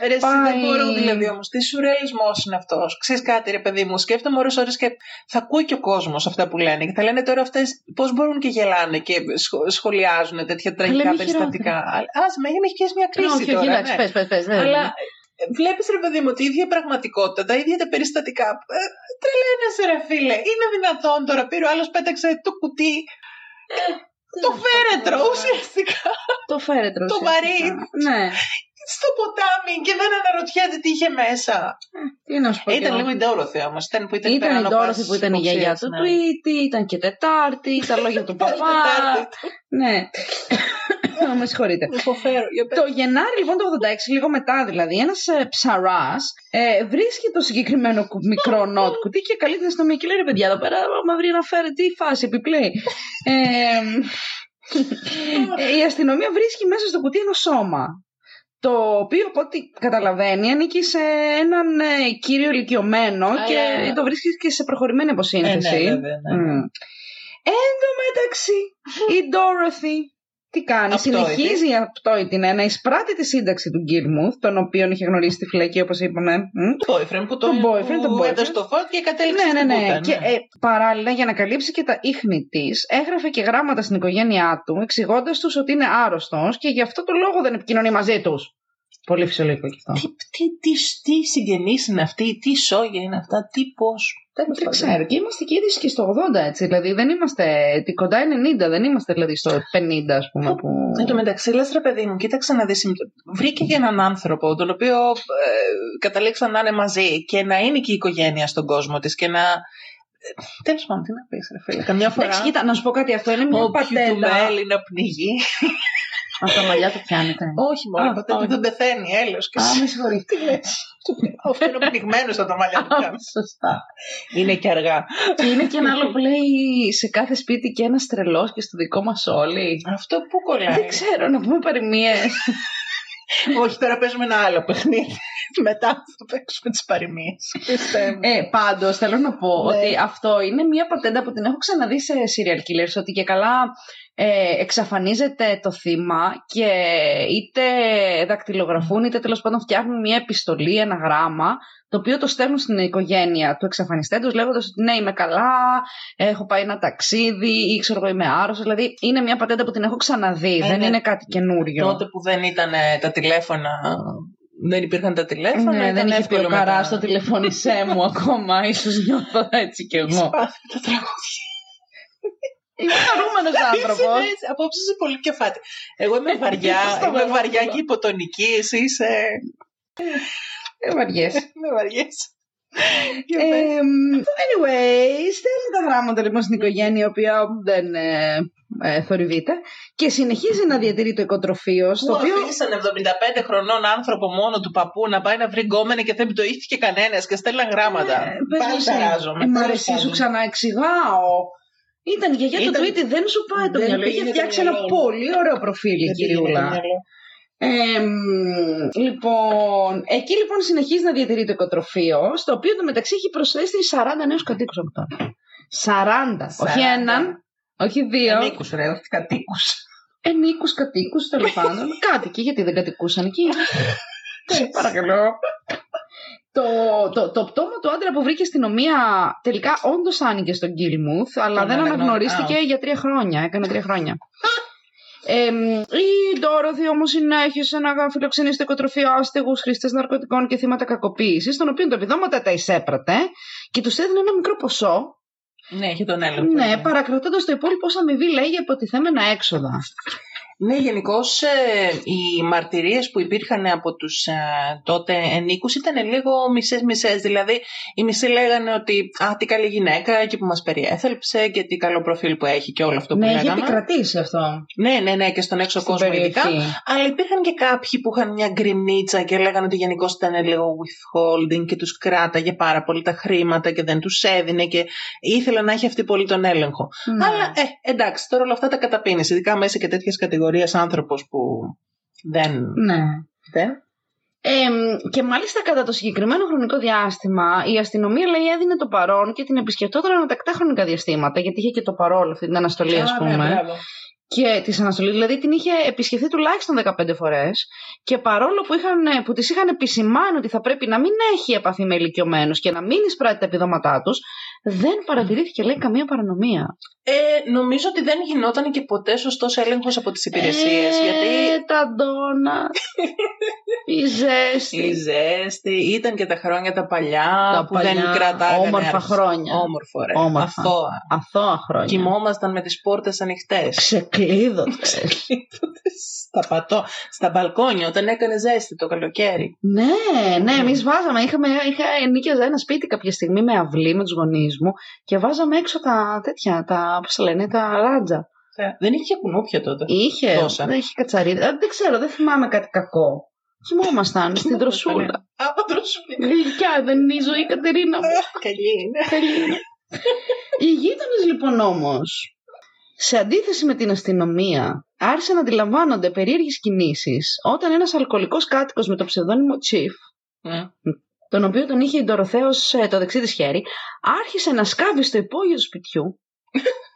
Speaker 2: Ρε, εσύ
Speaker 1: Πάει.
Speaker 2: δεν μπορώ δηλαδή όμως. Τι σουρεαλισμός είναι αυτός. Ξέρεις κάτι, ρε παιδί μου. Σκέφτομαι ώρες ώρες και θα ακούει και ο κόσμος αυτά που λένε. Και θα λένε τώρα αυτές πώς μπορούν και γελάνε και σχο- σχολιάζουν τέτοια τραγικά
Speaker 1: μη
Speaker 2: περιστατικά. Α με έχεις πιάσει μια κρίση
Speaker 1: όχι, όχι,
Speaker 2: τώρα.
Speaker 1: εντάξει,
Speaker 2: ναι.
Speaker 1: πες, πες, πες, δεν-
Speaker 2: Αλλά βλέπεις ρε παιδί μου ότι η ίδια πραγματικότητα, τα ίδια τα περιστατικά. Ε, τρελαίνεσαι ρε φίλε. Είναι δυνατόν τώρα πήρε ο άλλος πέταξε το κουτί. το φέρετρο ουσιαστικά
Speaker 1: Το φέρετρο.
Speaker 2: Το
Speaker 1: ουσιαστικά.
Speaker 2: βαρύ.
Speaker 1: Ναι.
Speaker 2: Στο ποτάμι και δεν αναρωτιέται τι είχε μέσα.
Speaker 1: Τι να σου πω.
Speaker 2: Ήταν
Speaker 1: κι εγώ.
Speaker 2: λίγο η Ντόροθι όμως. Ήταν που ήταν,
Speaker 1: Ήταν η
Speaker 2: υπεράνω
Speaker 1: Ντόροθι
Speaker 2: πάσης
Speaker 1: που ήταν η γιαγιά
Speaker 2: υποψίας,
Speaker 1: του
Speaker 2: ναι.
Speaker 1: Tweety, ήταν και Τετάρτη, τα λόγια του
Speaker 2: Πάλι
Speaker 1: παπά.
Speaker 2: Τετάρτη.
Speaker 1: Ναι. Με συγχωρείτε.
Speaker 2: Υποφέρω. Για πες.
Speaker 1: Το Γενάρη λοιπόν το 86, λίγο μετά δηλαδή, ένας ε, ψαράς ε, βρίσκει το συγκεκριμένο κου- μικρό νότ κουτί και καλεί την αστυνομία και λέει ρε παιδιά εδώ πέρα, μα βρει να φέρει τι φάση, επιπλέει. Ε, ε, η αστυνομία βρίσκει μέσα στο κουτί ένα σώμα. Το οποίο από ό,τι καταλαβαίνει ανήκει σε έναν ε, κύριο ηλικιωμένο
Speaker 2: Αλλά-
Speaker 1: και το βρίσκεις και σε προχωρημένη
Speaker 2: Ε,
Speaker 1: αποσύνθεση.
Speaker 2: ναι, βέβαια, ναι.
Speaker 1: Μμ. Εν τω μεταξύ, η Dorothy τι κάνει,
Speaker 2: Απτόητη.
Speaker 1: συνεχίζει απτόητη ναι, να εισπράττει τη σύνταξη του Γκίλμουθ, τον οποίο είχε γνωρίσει στη φυλακή όπως είπαμε. Μμ.
Speaker 2: Το boyfriend που το,
Speaker 1: Το boyfriend, το
Speaker 2: που
Speaker 1: boyfriend.
Speaker 2: έδωσε το φόρτ και κατέληξε
Speaker 1: Ναι, ναι,
Speaker 2: στην
Speaker 1: ναι.
Speaker 2: πούτα,
Speaker 1: Και ε, παράλληλα, για να καλύψει και τα ίχνη της, έγραφε και γράμματα στην οικογένειά του, εξηγώντας τους ότι είναι άρρωστος και γι' αυτό το λόγο δεν επικοινωνεί μαζί τους. Πολύ φυσιολογικό και αυτό.
Speaker 2: Τι, τι, τι, τι συγγενείς είναι αυτοί, τι σόγια είναι αυτά, τι πώς. Τέλος
Speaker 1: Δεν
Speaker 2: πάντων.
Speaker 1: ξέρω. Και είμαστε και ήδη και στο 80, έτσι. Δηλαδή δεν είμαστε. τι κοντά 90, δεν είμαστε δηλαδή στο 50, ας πούμε. Που...
Speaker 2: Εν τω μεταξύ, λες ρε παιδί μου, κοίταξε να δεις, βρήκε και έναν άνθρωπο, τον οποίο ε, καταλήξαν να είναι μαζί και να είναι και η οικογένεια στον κόσμο της και να... ε, Τέλος πάντων, τι να πεις ρε φίλε, καμιά φορά...
Speaker 1: Εντάξει, κοίτα, να σου πω κάτι. Αυτό είναι μια
Speaker 2: Όποιου του
Speaker 1: πατέντα.
Speaker 2: μέλη να πνιγεί.
Speaker 1: Από τα μαλλιά του πιάνετε.
Speaker 2: Όχι μόνο,
Speaker 1: Α,
Speaker 2: ποτέ
Speaker 1: όχι.
Speaker 2: δεν πεθαίνει, έλεος και
Speaker 1: Α,
Speaker 2: εσύ.
Speaker 1: με συγχωρείτε.
Speaker 2: Τι λες. Αυτό είναι πνιγμένος από τα μαλλιά του
Speaker 1: Α,
Speaker 2: πιάνει.
Speaker 1: Σωστά.
Speaker 2: Είναι και αργά.
Speaker 1: Και είναι και ένα άλλο που λέει σε κάθε σπίτι και ένας τρελός και στο δικό μας όλοι.
Speaker 2: Αυτό που κολλάει.
Speaker 1: Δεν ξέρω, να πούμε παροιμίες.
Speaker 2: Όχι, τώρα παίζουμε ένα άλλο παιχνίδι. Μετά θα παίξουμε τις παροιμίες.
Speaker 1: Ε, Πάντως, θέλω να πω
Speaker 2: Ναι.
Speaker 1: ότι αυτό είναι μια πατέντα που την έχω ξαναδεί σε serial killers. Ότι και καλά ε, εξαφανίζεται το θύμα και είτε δακτυλογραφούν είτε τέλος πάντων φτιάχνουν μια επιστολή, ένα γράμμα, το οποίο το στέλνουν στην οικογένεια του εξαφανιστέντος λέγοντας ότι ναι είμαι καλά, έχω πάει ένα ταξίδι ή ξέρω εγώ είμαι άρρωστος. Δηλαδή είναι μια πατέντα που την έχω ξαναδεί,
Speaker 2: Ε,
Speaker 1: δεν
Speaker 2: ναι.
Speaker 1: είναι κάτι καινούριο.
Speaker 2: Τότε που δεν ήταν ε, τα τηλέφωνα. Δεν υπήρχαν τα τηλέφωνα.
Speaker 1: ναι,
Speaker 2: ήταν
Speaker 1: δεν είχε πει
Speaker 2: εύκολο
Speaker 1: ο Καρά
Speaker 2: μετά.
Speaker 1: στο τηλεφώνησέ μου ακόμα, ίσως νιώθω έτσι κι εγώ.
Speaker 2: Σπάθη τα τραγούδια.
Speaker 1: Είμαι χαρούμενος άνθρωπος.
Speaker 2: Είσαι, έτσι, απόψε είσαι πολύ κεφάτη. Εγώ είμαι βαριά,
Speaker 1: Στο
Speaker 2: είμαι
Speaker 1: βαρβάτουλο.
Speaker 2: βαριά και υποτονική. Εσύ είσαι.
Speaker 1: Ε, βαριέσαι.
Speaker 2: Με βαριές. Για
Speaker 1: Ε,
Speaker 2: πες.
Speaker 1: anyway, στέλνει τα γράμματα λοιπόν στην οικογένεια, η οποία δεν ε, ε, θορυβείται και συνεχίζει να διατηρεί το οικοτροφείο, στο
Speaker 2: Πού
Speaker 1: οποίο
Speaker 2: αφήσαν 75 χρονών άνθρωπο μόνο του παππού να πάει να βρει γκόμενα και δεν το είχε κανένας και στέλναν γράμματα.
Speaker 1: Ε, πες
Speaker 2: Πάλι
Speaker 1: μου εσύ.
Speaker 2: ταράζομαι.
Speaker 1: Ε, Μ'
Speaker 2: Τέλος
Speaker 1: αρέσει, σου
Speaker 2: πάντων.
Speaker 1: ξαναεξηγάω. Ήταν η γιαγιά του
Speaker 2: Ήταν-
Speaker 1: Tweety, δεν σου πάει το
Speaker 2: Δεν
Speaker 1: μυαλό. Είχε
Speaker 2: πήγαινε το
Speaker 1: φτιάξει ένα
Speaker 2: μυαλό μου.
Speaker 1: πολύ ωραίο προφίλ η
Speaker 2: Δεν πήγαινε το
Speaker 1: κυριούλα.
Speaker 2: μυαλό.
Speaker 1: Ε, μ, λοιπόν, εκεί λοιπόν συνεχίζει να διατηρεί το οικοτροφείο, στο οποίο το μεταξύ έχει προσθέσει 40 νέους κατοίκους από τώρα. 40, όχι
Speaker 2: 40.
Speaker 1: έναν, όχι δύο.
Speaker 2: Ενίκους ρε, όχι κατοίκους.
Speaker 1: ενίκους κατοίκους τέλος πάντων. Κάτοικοι, γιατί δεν κατοικούσαν εκεί. Σε παρακαλώ. Το, το, το πτώμα του άντρα που βρήκε στην ομία τελικά όντως άνοιγε στον Γκίλμουθ, αλλά
Speaker 2: Τον
Speaker 1: δεν
Speaker 2: αναγνω-
Speaker 1: αναγνωρίστηκε
Speaker 2: Α.
Speaker 1: για τρία χρόνια. Έκανε τρία χρόνια. Ε, η Ντόροθι όμως συνέχισε να φιλοξενεί στο οικοτροφείο άστεγους, χρήστες ναρκωτικών και θύματα κακοποίησης, των οποίων τα επιδόματα τα εισέπρατε και τους έδινε ένα μικρό ποσό,
Speaker 2: Ναι, έχει τον έλεγχο.
Speaker 1: ναι, παρακρατώντας το υπόλοιπο ως αμοιβή, λέει, για υποτιθέμενα έξοδα.
Speaker 2: Ναι, γενικώς οι μαρτυρίες που υπήρχαν από τους τότε ενίκους ήταν λίγο μισέ-μισέ. Δηλαδή, οι μισοί λέγανε ότι Α, τι καλή γυναίκα και που μας περιέθελψε και τι καλό προφίλ που έχει και όλο αυτό που
Speaker 1: ναι, έχει
Speaker 2: λέγαμε.
Speaker 1: επικρατήσει αυτό.
Speaker 2: Ναι, ναι, ναι, και στον έξω
Speaker 1: στην
Speaker 2: κόσμο ειδικά.
Speaker 1: περιοχή.
Speaker 2: Αλλά υπήρχαν και κάποιοι που είχαν μια γκρινίτσα και λέγανε ότι γενικώς ήταν λίγο withholding και τους κράταγε πάρα πολύ τα χρήματα και δεν τους έδινε και ήθελε να έχει αυτή πολύ τον έλεγχο.
Speaker 1: Ναι.
Speaker 2: Αλλά ε, εντάξει, τώρα όλα αυτά τα καταπίνεις. Ειδικά μέσα και τέτοιες κατηγορίε άνθρωπος που δεν.
Speaker 1: ναι.
Speaker 2: δεν.
Speaker 1: Ε, και μάλιστα κατά το συγκεκριμένο χρονικό διάστημα η αστυνομία λέει έδινε το παρόν και την επισκεπτόταν ανατακτά χρονικά διαστήματα γιατί είχε και το παρόλο αυτή την αναστολή ας
Speaker 2: Α,
Speaker 1: πούμε.
Speaker 2: ναι, μπράβο.
Speaker 1: Και τη αναστολή, δηλαδή την είχε επισκεφθεί τουλάχιστον 15 φορές. Και παρόλο που, είχαν, που της είχαν επισημάνει ότι θα πρέπει να μην έχει επαφή με ηλικιωμένους και να μην εισπράττει τα επιδόματά τους, δεν παρατηρήθηκε, λέει, καμία παρανομία.
Speaker 2: Ε, νομίζω ότι δεν γινόταν και ποτέ σωστός έλεγχος από τις υπηρεσίες.
Speaker 1: Ε,
Speaker 2: γιατί
Speaker 1: Τα ντόνα. η ζέστη.
Speaker 2: η ζέστη ήταν και τα χρόνια τα παλιά
Speaker 1: Τα
Speaker 2: που
Speaker 1: παλιά,
Speaker 2: δεν κρατάγανε.
Speaker 1: όμορφα
Speaker 2: αρχή.
Speaker 1: χρόνια.
Speaker 2: Όμορφο, ρε.
Speaker 1: Όμορφα.
Speaker 2: Αθώα.
Speaker 1: Αθώα χρόνια.
Speaker 2: Κοιμόμασταν με τις πόρτες ανοιχτές.
Speaker 1: Ξεκλείδωτες.
Speaker 2: στα πατώ, στα μπαλκόνια όταν έκανε ζέστη το καλοκαίρι.
Speaker 1: ναι, ναι, εμείς βάζαμε. Είχαμε, είχα νοίκιαζα ένα σπίτι κάποια στιγμή με αυλή με τους γονείς μου και βάζαμε έξω τα τέτοια, τα, πώς τα λένε, τα ράτζα.
Speaker 2: Δεν είχε κουνούπια τότε.
Speaker 1: Είχε,
Speaker 2: Τόσα.
Speaker 1: δεν είχε κατσαρίδα. Ε, Δεν ξέρω, δεν θυμάμαι κάτι κακό. Κοιμόμασταν στην δροσούλα.
Speaker 2: Α, δροσούλα.
Speaker 1: Γλυκιά δεν είναι η ζωή, Κατερίνα μου.
Speaker 2: Καλή είναι.
Speaker 1: Καλή είναι. Οι γείτονες λοιπόν όμως, σε αντίθεση με την αστυνομία, άρχισαν να αντιλαμβάνονται περίεργες κινήσεις όταν ένας αλκοολικός κάτοικος με το ψευδόνυμο Chief,
Speaker 2: Μμ.
Speaker 1: τον οποίο τον είχε η Ντοροθέα το δεξί της χέρι, άρχισε να σκάβει στο υπόγειο του σπιτιού.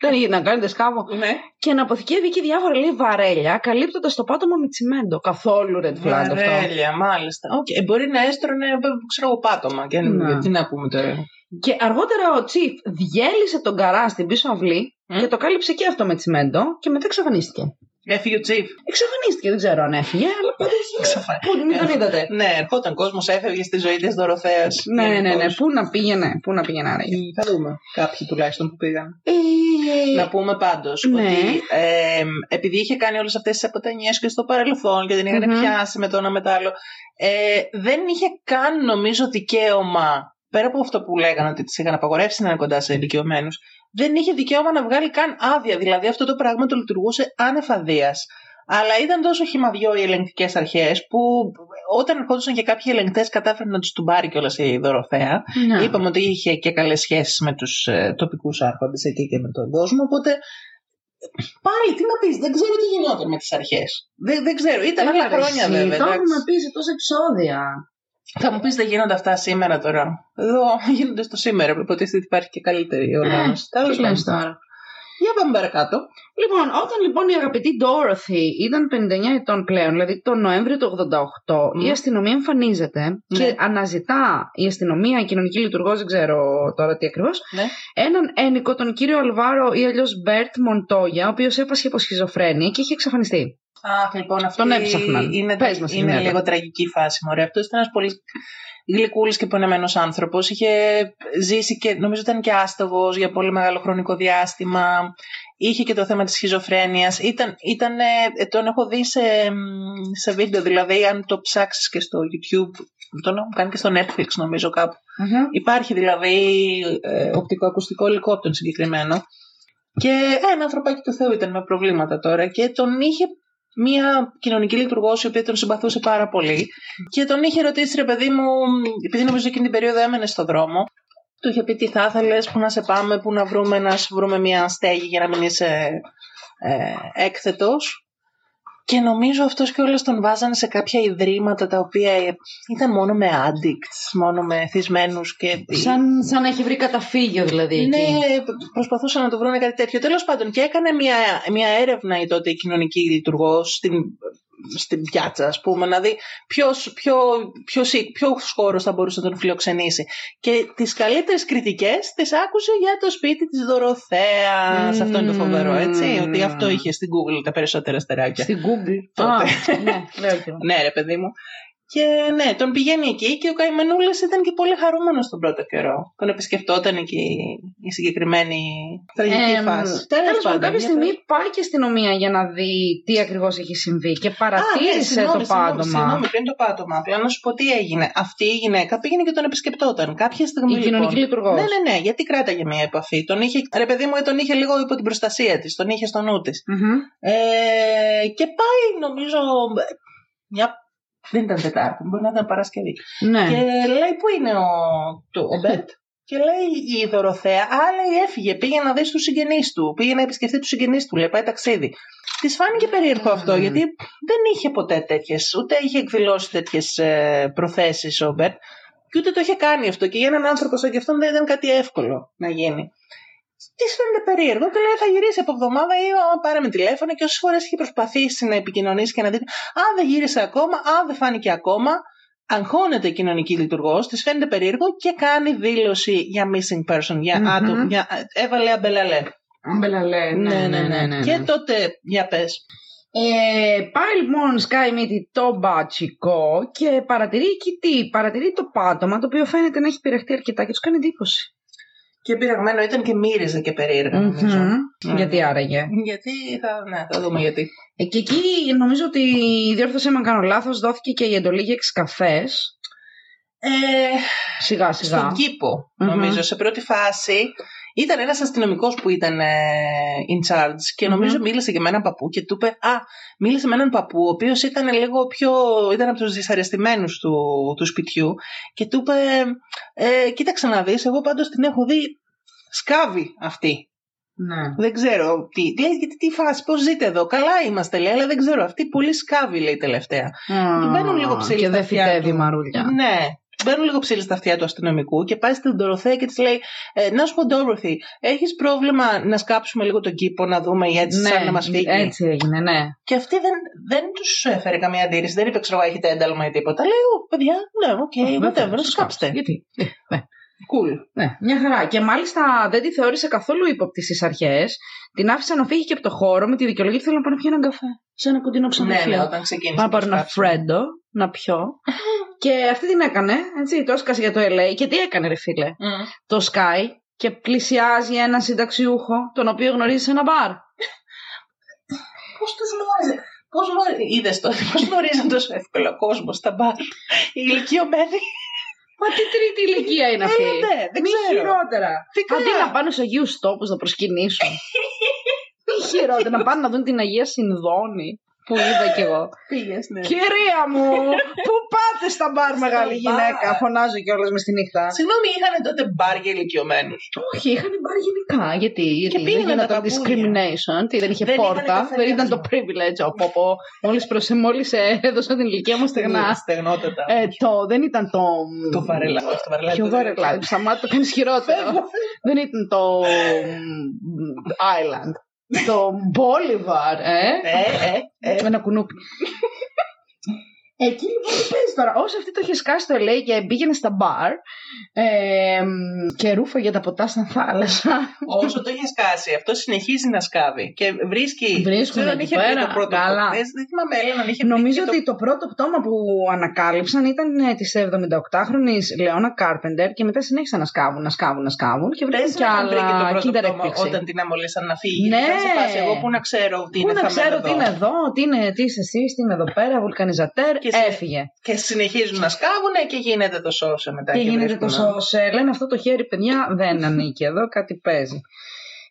Speaker 1: Δεν είχε να κάνει, δεν σκάβω.
Speaker 2: Ναι.
Speaker 1: Και να αποθηκεύει εκεί διάφορα λέει βαρέλια, καλύπτοντας το πάτωμα με τσιμέντο. Καθόλου red flag αυτό.
Speaker 2: Βαρέλια, μάλιστα. Οκ, ε, μπορεί να έστρωνε, ε, ξέρω εγώ, πάτωμα. Και,
Speaker 1: Ναι.
Speaker 2: Τι να πούμε τώρα.
Speaker 1: Και αργότερα ο Chief διέλυσε τον καρά στην πίσω αυλή
Speaker 2: Μμ.
Speaker 1: και το κάλυψε και αυτό με τσιμέντο και μετά εξαφανίστηκε.
Speaker 2: Έφυγε ο Τσίφ.
Speaker 1: Εξαφανίστηκε, δεν ξέρω αν έφυγε, αλλά
Speaker 2: Εξαφανίστηκε.
Speaker 1: πού μην τον είδατε.
Speaker 2: Ναι, ερχόταν κόσμος, έφευγε στη ζωή της Δωροθέας.
Speaker 1: Ναι, ναι, ναι. Πού να πήγαινε, πού να πήγαινε άραγε.
Speaker 2: Θα δούμε. Κάποιοι τουλάχιστον που πήγαν.
Speaker 1: Ε,
Speaker 2: Να πούμε πάντως
Speaker 1: Ναι.
Speaker 2: ότι ε, επειδή είχε κάνει όλες αυτές τις αποτανιέ και στο παρελθόν και δεν είχαν
Speaker 1: Μμμ.
Speaker 2: πιάσει με το ένα με το άλλο, ε, δεν είχε καν νομίζω δικαίωμα. Πέρα από αυτό που λέγανε ότι τις είχαν απαγορεύσει να είναι κοντά σε ηλικιωμένους, δεν είχε δικαίωμα να βγάλει καν άδεια. Δηλαδή αυτό το πράγμα το λειτουργούσε άνευ Αλλά ήταν τόσο χυμαδιό οι ελεγκτικές αρχές που όταν ερχόντουσαν και κάποιοι ελεγκτές κατάφεραν να τους του πάρει κιόλας η Δωροθέα.
Speaker 1: ναι.
Speaker 2: Είπαμε ότι είχε και καλές σχέσεις με τους ε, τοπικούς άρχοντες εκεί και με τον κόσμο. Οπότε πάλι τι να πεις, δεν ξέρω τι γινόταν με τις αρχές. Δεν, δεν ξέρω, ήταν
Speaker 1: Έλα,
Speaker 2: άλλα
Speaker 1: ρε,
Speaker 2: χρόνια
Speaker 1: εσύ,
Speaker 2: βέβαια.
Speaker 1: Το
Speaker 2: εντάξει.
Speaker 1: έχουμε πει σε τόσα επεισόδια.
Speaker 2: Θα μου πεις δεν γίνονται αυτά σήμερα τώρα. Εδώ γίνονται στο σήμερα. Υποτίθεται ότι υπάρχει και καλύτερη οργάνωση.
Speaker 1: Τι
Speaker 2: Τέλος
Speaker 1: λες
Speaker 2: πάντων.
Speaker 1: τώρα.
Speaker 2: Για πάμε παρακάτω.
Speaker 1: Λοιπόν, όταν λοιπόν η αγαπητή Dorothy ήταν 59 ετών πλέον, δηλαδή τον Νοέμβριο του 88,
Speaker 2: Μμ.
Speaker 1: η αστυνομία εμφανίζεται
Speaker 2: Ναι.
Speaker 1: και αναζητά η αστυνομία, η κοινωνική λειτουργός, δεν ξέρω τώρα τι ακριβώς,
Speaker 2: Ναι.
Speaker 1: έναν ένοικο, τον κύριο Αλβάρο ή αλλιώς Μπερτ Μοντόγια, ο οποίος έπασχε από σχιζοφρένεια και είχε εξαφανιστεί.
Speaker 2: Αχ, λοιπόν, αυτή
Speaker 1: Τον έψαχναν.
Speaker 2: είναι,
Speaker 1: Πες μας,
Speaker 2: είναι
Speaker 1: Ινέλα.
Speaker 2: λίγο τραγική φάση. Μωρέ. Αυτός ήταν ένας πολύ γλυκούλης και πονεμένος άνθρωπος. Είχε ζήσει και νομίζω ήταν και άστογος για πολύ μεγάλο χρονικό διάστημα. Είχε και το θέμα της σχιζοφρένειας. Ήταν, ήταν, ε, τον έχω δει σε, μ, σε βίντεο, δηλαδή αν το ψάξεις και στο YouTube, τον έχω κάνει και στο Netflix νομίζω κάπου. Υπάρχει δηλαδή ε, οπτικοακουστικό υλικό από τον συγκεκριμένο. Και ε, ένα ανθρωπάκι του Θεού ήταν με προβλήματα τώρα και τον είχε μία κοινωνική λειτουργός η οποία τον συμπαθούσε πάρα πολύ και τον είχε ρωτήσει ρε παιδί μου, επειδή νομίζω εκείνη την περίοδο έμενε στο δρόμο, του είχε πει τι θα ήθελες, πού να σε πάμε, πού να βρούμε, να σου βρούμε μία στέγη για να μην είσαι ε, έκθετος. Και νομίζω αυτός και όλες τον βάζανε σε κάποια ιδρύματα τα οποία ε, ήταν μόνο με addicts, μόνο με θυσμένους και...
Speaker 1: Σαν, σαν να έχει βρει καταφύγιο δηλαδή.
Speaker 2: Ναι,
Speaker 1: εκεί.
Speaker 2: προσπαθούσαν να του βρουν κάτι τέτοιο. Τέλος πάντων, και έκανε μια, μια έρευνα η τότε η κοινωνική λειτουργός στην στην πιάτσα, ας πούμε, να δει ποιος, ποιο, ποιος, ποιος χώρος θα μπορούσε να τον φιλοξενήσει. Και τις καλύτερες κριτικές τις άκουσε για το σπίτι της Δωροθέας. Mm. Αυτό είναι το φοβερό, έτσι, ότι αυτό είχε στην Google τα περισσότερα στεράκια.
Speaker 1: Στην Google.
Speaker 2: Τότε.
Speaker 1: ναι,
Speaker 2: ναι, ρε παιδί μου. Και ναι, τον πηγαίνει εκεί και ο Καημενούλα ήταν και πολύ χαρούμενος τον πρώτο καιρό. Τον επισκεφτόταν εκεί η συγκεκριμένη τραγική ε, φάση.
Speaker 1: Τέλος πάντων, κάποια στιγμή πάει και στην ομία για να δει τι ακριβώς έχει συμβεί και παρατήρησε Α, ναι, το πάτωμα.
Speaker 2: Συγγνώμη, πριν το πάτωμα; Απλά να σου πω τι έγινε. Αυτή η γυναίκα πήγαινε και τον επισκεπτόταν. Κάποια στιγμή.
Speaker 1: Η λοιπόν, κοινωνική λειτουργός.
Speaker 2: Ναι, ναι, ναι, γιατί κράταγε μια επαφή. Τον είχε, ρε παιδί μου, τον είχε λίγο υπό την προστασία της. Τον είχε στο νου της. Mm-hmm. Ε, και πάει, νομίζω, μια δεν ήταν Τετάρτη, μπορεί να ήταν Παρασκευή. Ναι. Και λέει, Πού είναι ο, το, ο Μπερτ. Και λέει η Δωροθέα, Α, λέει, έφυγε, πήγε να δει τους συγγενείς του. Πήγε να επισκεφτεί τους συγγενείς του, λέει, πάει ταξίδι. Της φάνηκε περίεργο αυτό, γιατί δεν είχε ποτέ τέτοιες, ούτε είχε εκδηλώσει τέτοιες προθέσεις ο Μπερτ, και ούτε το είχε κάνει αυτό. Και για έναν άνθρωπο σαν και αυτόν δεν ήταν κάτι εύκολο να γίνει της φαίνεται περίεργο και λέει θα γυρίσει από εβδομάδα ή πάρε με τηλέφωνο και όσες φορές έχει προσπαθήσει να επικοινωνήσει και να δει αν δεν γύρισε ακόμα, αν δεν φάνηκε ακόμα, αγχώνεται η κοινωνική λειτουργός, της φαίνεται περίεργο και κάνει δήλωση για missing person, για mm-hmm. άτομο, για, έβαλε αμπελαλέ.
Speaker 1: Αμπελαλέ, ναι ναι, ναι, ναι, ναι,
Speaker 2: Και τότε, για πες.
Speaker 1: Ε, πάει λοιπόν σκάει μύτη το μπατσικό και παρατηρεί εκεί τι, παρατηρεί το πάτωμα το οποίο φαίνεται να έχει πειραχτεί αρκετά και τους κάνει εντύπωση.
Speaker 2: Και πειραγμένο ήταν και μύριζε και περίεργα, νομίζω.
Speaker 1: Mm-hmm. Γιατί άραγε;
Speaker 2: Γιατί θα, ναι, θα δούμε γιατί.
Speaker 1: Ε, και εκεί νομίζω ότι διόρθωσε με κάνω λάθος, δόθηκε και η εντολή για εξκαφές.
Speaker 2: Ε,
Speaker 1: σιγά σιγά.
Speaker 2: Στον κήπο, νομίζω. Σε πρώτη φάση ήταν ένας αστυνομικός που ήταν ε, in charge και νομιζω μίλησε και με έναν παππού και του είπε Α, μίλησε με έναν παππού, ο οποίος ήταν λίγο πιο. ήταν από τους δυσαρεστημένους του, του σπιτιού και του είπε ε, Κοίταξε να δεις, εγώ πάντως την έχω δει σκάβει αυτή.
Speaker 1: Ναι.
Speaker 2: Δεν ξέρω τι. Λέει, γιατί τι φάση, πώς ζείτε εδώ. Καλά είμαστε, λέει, αλλά δεν ξέρω. Αυτή πολύ σκάβει, λέει τελευταία.
Speaker 1: Mm, μπαίνουν λίγο ψηλά. Και δεν φυτεύει μαρούλια.
Speaker 2: Ναι μπαίνουν λίγο ψήλοι στα αυτιά του αστυνομικού και πάει στην Ντοροθέα και της λέει: ε, Να σου πω, Ντόροθι, έχεις πρόβλημα να σκάψουμε λίγο τον κήπο, να δούμε η έτσι, ναι, να μας φύγει;
Speaker 1: Έτσι έγινε, ναι.
Speaker 2: Και αυτή δεν, δεν τους έφερε καμία αντίρρηση, δεν είπε: Ξέρω, έχετε ένταλμα ή τίποτα. Λέει: παιδιά, ναι, OK, okay, whatever, να σκάψετε.
Speaker 1: Γιατί; Ναι.
Speaker 2: Cool.
Speaker 1: Ναι, μια χαρά. Και μάλιστα δεν τη θεώρησε καθόλου ύποπτη στις αρχές. Την άφησε να φύγει και από το χώρο με τη δικαιολογία ότι θέλει να πάνε να πιει έναν καφέ. Σε ένα κοντινό ξενοδοχείο.
Speaker 2: Ναι, ναι, όταν ξεκίνησε.
Speaker 1: Να πάρω ένα φρέντο, να πιω. και αυτή την έκανε, έτσι, το έσκασε για το LA. Και τι έκανε, ρε φίλε; Mm. Το σκάει και πλησιάζει έναν συνταξιούχο, τον οποίο γνωρίζει σε ένα μπαρ.
Speaker 2: Πώς τους γνώριζε; Πώς είδες το, πώς γνωρίζαν τόσο εύκολο κόσμο στα μπαρ; Οι ηλικιωμένοι.
Speaker 1: Μα τι τρίτη ηλικία είναι αυτή;
Speaker 2: Ε, ναι, δεν
Speaker 1: Μη
Speaker 2: ξέρω.
Speaker 1: χειρότερα.
Speaker 2: Τι
Speaker 1: Αντί να πάνε σε αγίους τόπου να προσκυνήσουν. Μη χειρότερα να πάνε να δουν την Αγία Συνδόνη που είδα κι εγώ.
Speaker 2: Πήγες, ναι.
Speaker 1: Κυρία μου, πού πάτε στα μπαρ μεγάλη γυναίκα, φωνάζω κιόλας μες στη νύχτα.
Speaker 2: Συγγνώμη, είχαν τότε μπαρ για ηλικιωμένους.
Speaker 1: Όχι, είχαν μπαρ γενικά. Γιατί, γιατί δεν
Speaker 2: πήγαιναν τα
Speaker 1: το discrimination, τι, δεν είχε
Speaker 2: Δεν
Speaker 1: πόρτα,
Speaker 2: είχαν
Speaker 1: δεν ήταν το
Speaker 2: καθαρισμό.
Speaker 1: privilege. Όπω πω, μόλις μόλις έδωσα την ηλικία μου στεγνά.
Speaker 2: Στεγνότατα.
Speaker 1: Ε, το, δεν ήταν το.
Speaker 2: Το βαρελά. όχι, Το βαρελά.
Speaker 1: Ποιο βαρελάδι, σταμάτη το κάνεις χειρότερο. δεν ήταν το μ, Island. Το Bolivar, ε.
Speaker 2: Ε, ε, ε.
Speaker 1: Ένα κουνούπι. Εκεί λοιπόν τι παίζει τώρα. Όσο αυτή το είχε σκάσει το LA και πήγαινε στα μπαρ ε, και ρούφαγε τα ποτά στην θάλασσα.
Speaker 2: Όσο το είχε σκάσει, αυτό συνεχίζει να σκάβει. Και βρίσκει.
Speaker 1: Βρίσκουν
Speaker 2: δεν
Speaker 1: εκεί
Speaker 2: είχε βρει
Speaker 1: πέρα.
Speaker 2: το πρώτο
Speaker 1: Καλά.
Speaker 2: πτώμα. Δεν θυμάμαι, Έλενα, αν είχε βρει
Speaker 1: Νομίζω
Speaker 2: και το-
Speaker 1: ότι το πρώτο πτώμα που ανακάλυψαν ήταν της 78χρονη Λεώνα Κάρπεντερ και μετά συνέχισαν να σκάβουν, να σκάβουν, να σκάβουν και βρήκαν
Speaker 2: Πες
Speaker 1: κι
Speaker 2: να είχαν βρει και το
Speaker 1: άλλα
Speaker 2: πρώτο
Speaker 1: kinder
Speaker 2: πτώμα
Speaker 1: έκπληξη.
Speaker 2: όταν την αμολύσαν να φύγει.
Speaker 1: Ναι.
Speaker 2: Γιατί ήταν σε φάση εγώ που να ξέρω τι
Speaker 1: Πού
Speaker 2: είναι
Speaker 1: να
Speaker 2: χαμένο
Speaker 1: ξέρω
Speaker 2: εδώ.
Speaker 1: τι είναι εδώ, τι, είναι, τι είσαι εσύ, τι είναι εδώ πέρα, βουλκανιζατέρ,
Speaker 2: Και σε-
Speaker 1: έφυγε.
Speaker 2: Και συνεχίζουν να σκάβουν και γίνεται το σώσε μετά.
Speaker 1: Και γίνεται
Speaker 2: βρίσκουν,
Speaker 1: το σώσε. Λένε αυτό το χέρι, παιδιά, δεν ανήκει εδώ, κάτι παίζει.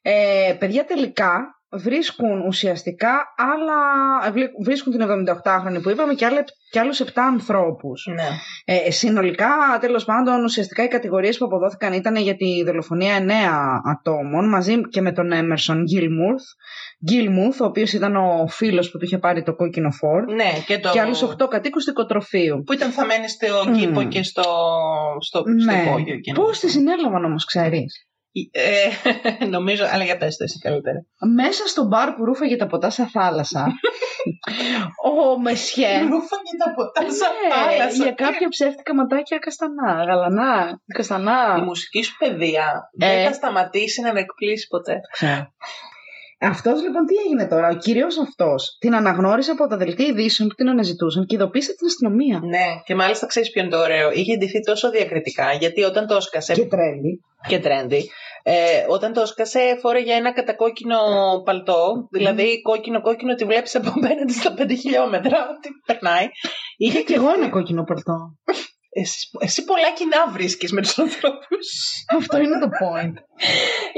Speaker 1: Ε, παιδιά, τελικά βρίσκουν ουσιαστικά άλλα. βλή- Βρίσκουν την 78χρονη που είπαμε και, άλλα, και άλλους 7 ανθρώπους.
Speaker 2: Ναι.
Speaker 1: Ε, συνολικά, τέλος πάντων, ουσιαστικά οι κατηγορίες που αποδόθηκαν ήταν για τη δολοφονία 9 ατόμων μαζί και με τον Έμερσον Γκίλμουρθ, Γκίλμουθ, ο οποίος ήταν ο φίλος που του είχε πάρει το κόκκινο φόρ
Speaker 2: ναι, και το.
Speaker 1: και άλλους 8 κατοίκους του οικοτροφείου.
Speaker 2: Που ήταν θαμένοι στο
Speaker 1: Μμμ.
Speaker 2: κήπο και στο, στο, στο
Speaker 1: Ναι.
Speaker 2: υπόγειο. εκείνο.
Speaker 1: Πώς τη συνέλαβαν όμως, ξέρεις;
Speaker 2: Ε, νομίζω, αλλά για πες το εσύ καλύτερα.
Speaker 1: Μέσα στο μπαρ που ρούφαγε τα ποτά σαν θάλασσα, ο Μεσιέ.
Speaker 2: Ρούφαγε τα ποτά σαν
Speaker 1: Ναι,
Speaker 2: θάλασσα.
Speaker 1: για κάποια ψεύτικα ματάκια καστανά, γαλανά,
Speaker 2: Η
Speaker 1: καστανά.
Speaker 2: μουσική σου παιδεία
Speaker 1: Ε.
Speaker 2: δεν θα σταματήσει να με εκπλήσει ποτέ.
Speaker 1: Αυτός λοιπόν τι έγινε τώρα, ο κύριος αυτός την αναγνώρισε από τα δελτία ειδήσεων που την αναζητούσαν και ειδοποίησε την αστυνομία.
Speaker 2: Ναι, και μάλιστα ξέρεις ποιο είναι το ωραίο. Είχε ντυθεί τόσο διακριτικά, γιατί όταν το έσκασε.
Speaker 1: Και τρέλει.
Speaker 2: και trendy. Ε, όταν το έσκασε, φόρεγε ένα κατακόκκινο παλτό, δηλαδή κόκκινο-κόκκινο, τη βλέπεις από απέναντι στα 5 χιλιόμετρα, ότι περνάει.
Speaker 1: Είχα κι εγώ ένα κόκκινο παλτό.
Speaker 2: Εσύ, εσύ πολλά κοινά βρίσκεις με τους ανθρώπους.
Speaker 1: Αυτό είναι το point.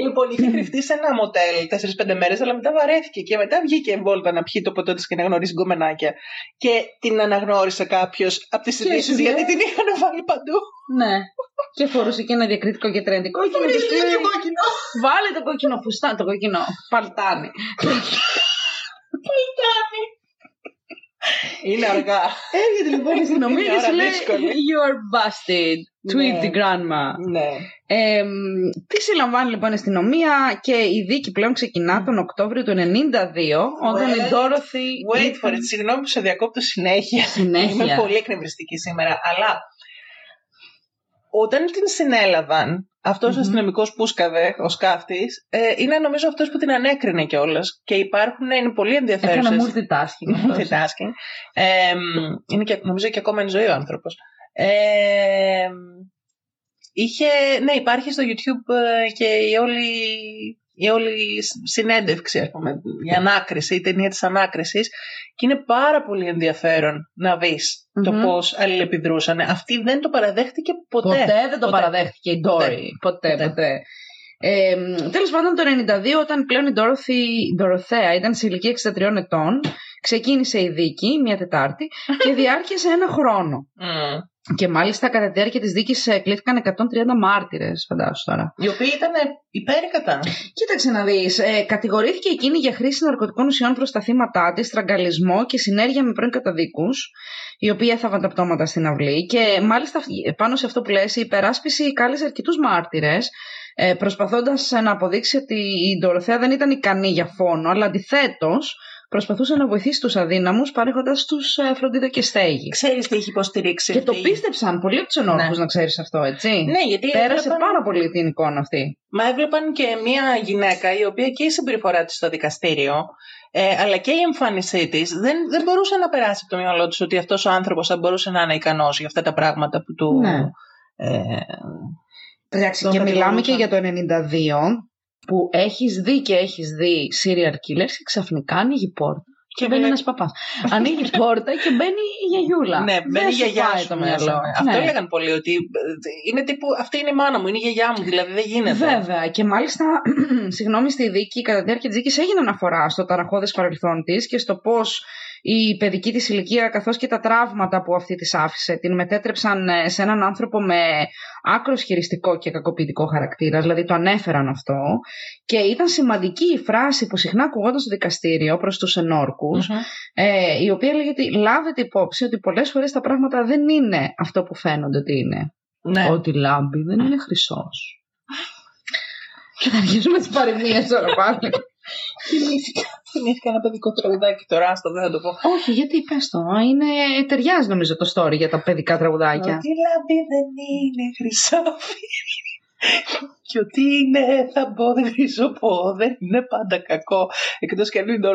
Speaker 2: λοιπόν, είχε κρυφτεί σε ένα μοτέλ 4-5 μέρες, αλλά μετά βαρέθηκε και μετά βγήκε βόλτα να πιει το ποτό της και να γνωρίσει γκομενάκια. Και την αναγνώρισε κάποιος από τις
Speaker 1: Και
Speaker 2: ειδήσεις,
Speaker 1: σου λέει-
Speaker 2: γιατί την είχαν βάλει παντού.
Speaker 1: ναι. Και φορούσε και ένα διακριτικό και τρέντι κόκκινο. Και
Speaker 2: Φορούσε
Speaker 1: σου λέει,
Speaker 2: και κόκκινο.
Speaker 1: Βάλε το κόκκινο φουστάν, το κόκκινο παλτάνι.
Speaker 2: Είναι αργά.
Speaker 1: Έρχεται λοιπόν η αστυνομία
Speaker 2: Είναι
Speaker 1: και
Speaker 2: ώρα
Speaker 1: σου λέει
Speaker 2: δύσκολη.
Speaker 1: You are busted. Tweet
Speaker 2: Ναι.
Speaker 1: the grandma.
Speaker 2: ναι.
Speaker 1: Ε, τι συλλαμβάνει λοιπόν η αστυνομία και η δίκη πλέον ξεκινά τον Οκτώβριο του 92 όταν η
Speaker 2: Wait,
Speaker 1: Dorothy
Speaker 2: Wait for it. Συγγνώμη που σε διακόπτω συνέχεια. Είμαι
Speaker 1: συνέχεια.
Speaker 2: πολύ εκνευριστική σήμερα. Αλλά όταν την συνέλαβαν, αυτός ο
Speaker 1: Μμμ.
Speaker 2: αστυνομικός που σκαβε, ο σκάφτης, ε, είναι νομίζω αυτός που την ανέκρινε κιόλας. Και υπάρχουν, είναι πολύ ενδιαφέρουσε.
Speaker 1: Έκανε multitasking. αυτός.
Speaker 2: multitasking. Ε, είναι και, νομίζω και ακόμα εν ζωή ο άνθρωπος. Ε, είχε, ναι, υπάρχει στο YouTube ε, και η όλη, η όλη συνέντευξη, ας πούμε, η ανάκριση, η ταινία της ανάκρισης και είναι πάρα πολύ ενδιαφέρον να δεις το
Speaker 1: Μμμ.
Speaker 2: πώς αλληλεπιδρούσαν. Αυτή δεν το παραδέχτηκε ποτέ.
Speaker 1: Ποτέ, δεν το
Speaker 2: Ποτέ.
Speaker 1: παραδέχτηκε η Ντόρι. Ποτέ,
Speaker 2: Ποτέ.
Speaker 1: ποτέ. Ε, Τέλος πάντων, το 92, όταν πλέον η Dorothy, η Δωροθέα ήταν σε ηλικία 63 ετών, ξεκίνησε η δίκη, μια Τετάρτη, και διάρκεισε ένα χρόνο.
Speaker 2: Μμ.
Speaker 1: Και μάλιστα κατά τη διάρκεια της δίκης κλήθηκαν 130 μάρτυρες, φαντάσου τώρα.
Speaker 2: Οι οποίοι ήταν υπέρ ή κατά.
Speaker 1: Κοίταξε να δεις. Ε, κατηγορήθηκε εκείνη για χρήση ναρκωτικών ουσιών προς τα θύματα της, τραγκαλισμό και συνέργεια με πρώην καταδίκους, οι οποίοι έθαβαν τα πτώματα στην αυλή. Και μάλιστα πάνω σε αυτό που λες, η υπεράσπιση κάλεσε αρκετούς μάρτυρες, ε, προσπαθώντας να αποδείξει ότι η Ντοροθέα δεν ήταν ικανή για φόνο, αλλά αντιθέτως προσπαθούσε να βοηθήσει τους αδύναμους παρέχοντας τους ε, φροντίδα και στέγη.
Speaker 2: Ξέρεις τι έχει υποστηρίξει
Speaker 1: Και
Speaker 2: αυτή.
Speaker 1: το πίστεψαν πολλοί από τους ενόρκου,
Speaker 2: Ναι.
Speaker 1: να ξέρεις αυτό, έτσι.
Speaker 2: Ναι, γιατί
Speaker 1: Πέρασε
Speaker 2: έβλεπαν-
Speaker 1: πάρα πολύ την εικόνα αυτή.
Speaker 2: Μα έβλεπαν και μια γυναίκα η οποία και η συμπεριφορά της στο δικαστήριο ε, αλλά και η εμφάνισή της δεν, δεν μπορούσε να περάσει από το μυαλό της ότι αυτός ο άνθρωπος θα μπορούσε να είναι ικανός για αυτά τα πράγματα που του.
Speaker 1: Ναι.
Speaker 2: Ε,
Speaker 1: Εντάξει,
Speaker 2: Τον
Speaker 1: και μιλάμε και
Speaker 2: κατηγορούσαν.
Speaker 1: για το 92 που έχεις δει και έχεις δει serial killers και ξαφνικά ανοίγει η πόρτα. Και μπαίνει
Speaker 2: βλέπει-
Speaker 1: ένας παπάς. Ανοίγει η πόρτα και μπαίνει η γιαγιούλα.
Speaker 2: Ναι,
Speaker 1: Δεν
Speaker 2: μπαίνει η
Speaker 1: σου
Speaker 2: γιαγιά
Speaker 1: πάει
Speaker 2: σου
Speaker 1: το
Speaker 2: μέσα.
Speaker 1: μυαλό.
Speaker 2: ναι. Αυτό
Speaker 1: Ναι.
Speaker 2: έλεγαν πολλοί ότι ε, είναι τύπου αυτή είναι η μάνα μου, είναι η γιαγιά μου, δηλαδή δεν γίνεται.
Speaker 1: Βέβαια. Και μάλιστα, συγγνώμη, στη δίκη, κατά τη διάρκεια της δίκης έγινε αναφορά στο ταραχώδες παρελθόν της και στο πώς η παιδική της ηλικία καθώς και τα τραύματα που αυτή της άφησε την μετέτρεψαν ε, σε έναν άνθρωπο με άκρος χειριστικό και κακοποιητικό χαρακτήρα, δηλαδή το ανέφεραν αυτό και ήταν σημαντική η φράση που συχνά ακουγόταν στο δικαστήριο προς τους ενόρκους
Speaker 2: Μμμ.
Speaker 1: ε, η οποία λέγεται ότι λάβετε υπόψη ότι πολλές φορές τα πράγματα δεν είναι αυτό που φαίνονται ότι είναι.
Speaker 2: Ναι.
Speaker 1: Ότι λάμπει δεν είναι χρυσός. Και θα αρχίσουμε τις παροιμίες τώρα πάλι.
Speaker 2: Θυμήθηκα, θυμήθηκα ένα παιδικό τραγουδάκι τώρα, άστο δεν θα το πω.
Speaker 1: Όχι, γιατί πες το. Είναι, ταιριάζει νομίζω το story για τα παιδικά τραγουδάκια.
Speaker 2: Ότι λάμπει δεν είναι χρυσάφι. Και ότι είναι θα μπω, δεν χρυσοπώ, δεν είναι πάντα κακό. Εκτός κι αν είναι το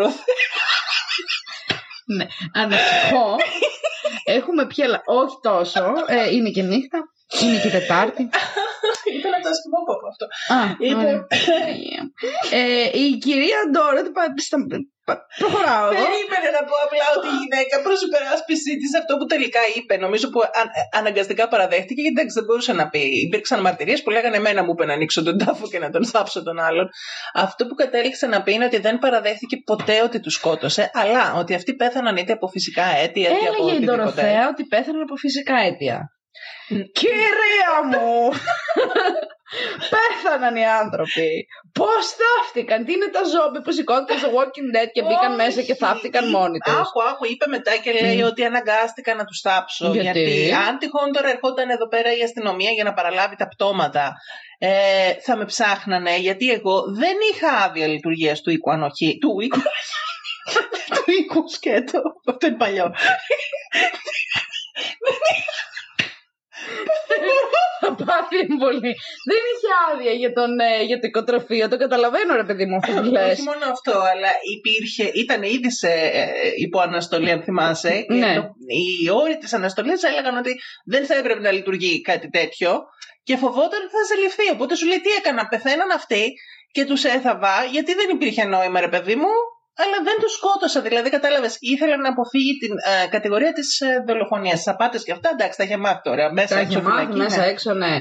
Speaker 1: Ναι. Ανησυχώ. Έχουμε πια, αλλά όχι τόσο. Ε, είναι και νύχτα. Είναι και Τετάρτη.
Speaker 2: Ήταν από το ασκημό από αυτό.
Speaker 1: Α,
Speaker 2: Είπε-
Speaker 1: ωραία. ε, η κυρία Ντόρα, πα- στα- πα- προχωράω εγώ.
Speaker 2: Περίμενε να πω απλά ότι η γυναίκα προ υπεράσπιση της αυτό που τελικά είπε, νομίζω που αν- αναγκαστικά παραδέχτηκε, γιατί εντάξει, δεν μπορούσε να πει. Υπήρξαν μαρτυρίες που λέγανε Εμένα μου είπε να ανοίξω τον τάφο και να τον θάψω τον άλλον. Αυτό που κατέληξε να πει είναι ότι δεν παραδέχτηκε ποτέ ότι τους σκότωσε, αλλά ότι αυτοί πέθαναν είτε από φυσικά αίτια είτε από
Speaker 1: Έλεγε η
Speaker 2: οτιδήποτε.
Speaker 1: Ντοροθέα ότι πέθανε από φυσικά αίτια. Κυρία μου! Πέθαναν οι άνθρωποι. Πώς θαύτηκαν, τι είναι τα ζόμπι που σηκώθηκαν στο Walking Dead και μπήκαν μέσα και θαύτηκαν μόνοι τους;
Speaker 2: Άκου, άκου, είπε μετά και λέει ότι αναγκάστηκα να τους θάψω.
Speaker 1: Γιατί;
Speaker 2: Γιατί αν τυχόν τώρα ερχόταν εδώ πέρα η αστυνομία για να παραλάβει τα πτώματα, ε, θα με ψάχνανε. Γιατί εγώ δεν είχα άδεια λειτουργίας του οίκου ανοχή. Του οίκου. του οίκου σκέτο. Αυτό είναι παλιό.
Speaker 1: Θα πάθει πολύ. Δεν είχε άδεια για, τον, ε, για το οικοτροφείο. Το καταλαβαίνω, ρε παιδί μου, αυτό που λες.
Speaker 2: Όχι μόνο αυτό, αλλά υπήρχε, ήταν ήδη σε ε, υποαναστολή, αν θυμάσαι. Και
Speaker 1: Ναι.
Speaker 2: το, οι όροι της αναστολής έλεγαν ότι δεν θα έπρεπε να λειτουργεί κάτι τέτοιο και φοβόταν ότι θα ζελιφθεί. Οπότε σου λέει τι έκανα, πεθαίναν αυτοί και τους έθαβα γιατί δεν υπήρχε νόημα, ρε παιδί μου. Αλλά δεν τους σκότωσα. Δηλαδή, κατάλαβες, ήθελα να αποφύγει την ε, κατηγορία της ε, δολοφονίας. Τι απάτε και αυτά, εντάξει, τα είχε μάθει τώρα. Μέσα
Speaker 1: Τα
Speaker 2: έξω
Speaker 1: είχε μάθει
Speaker 2: φυλακή,
Speaker 1: μέσα
Speaker 2: ναι.
Speaker 1: έξω, ναι.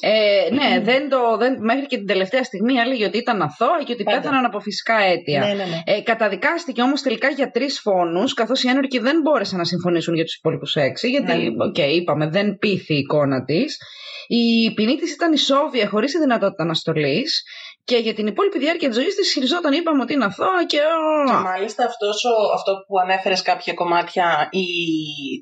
Speaker 1: Ε, ναι, δεν το, δεν, μέχρι και την τελευταία στιγμή έλεγε ότι ήταν αθώα και ότι
Speaker 2: Πάντα.
Speaker 1: πέθαναν από φυσικά αίτια.
Speaker 2: Ναι, ναι, ναι.
Speaker 1: Ε, καταδικάστηκε όμως τελικά για τρεις φόνους, καθώς οι ένορκοι δεν μπόρεσαν να συμφωνήσουν για τους υπόλοιπους έξι, γιατί,
Speaker 2: Ναι.
Speaker 1: οκ, είπαμε, δεν πείθει η εικόνα της. Η ποινή της ήταν ισόβια, χωρίς τη δυνατότητα αναστολής. Και για την υπόλοιπη διάρκεια της ζωής της ισχυριζόταν, είπαμε, ότι είναι αθώα και.
Speaker 2: Και μάλιστα αυτός, ο- αυτό που ανέφερες κάποια κομμάτια, η,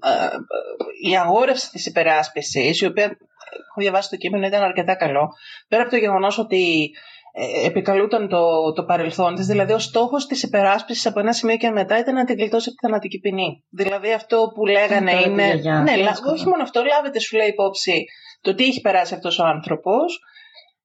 Speaker 2: ε, ε, η αγόρευση της υπεράσπισης, η οποία έχω διαβάσει το κείμενο, ήταν αρκετά καλό, πέρα από το γεγονός ότι ε, επικαλούταν το, το παρελθόν της, δηλαδή ο στόχος της υπεράσπισης από ένα σημείο και μετά ήταν να την γλιτώσει από τη θανατική ποινή. Δηλαδή αυτό που λέγανε
Speaker 1: Τώρα τη
Speaker 2: είναι...
Speaker 1: γιαγιά,
Speaker 2: ναι,
Speaker 1: τι
Speaker 2: λα-
Speaker 1: άσχημα.
Speaker 2: όχι μόνο αυτό, λάβετε σου λέει υπόψη το τι έχει περάσει αυτός ο άνθρωπος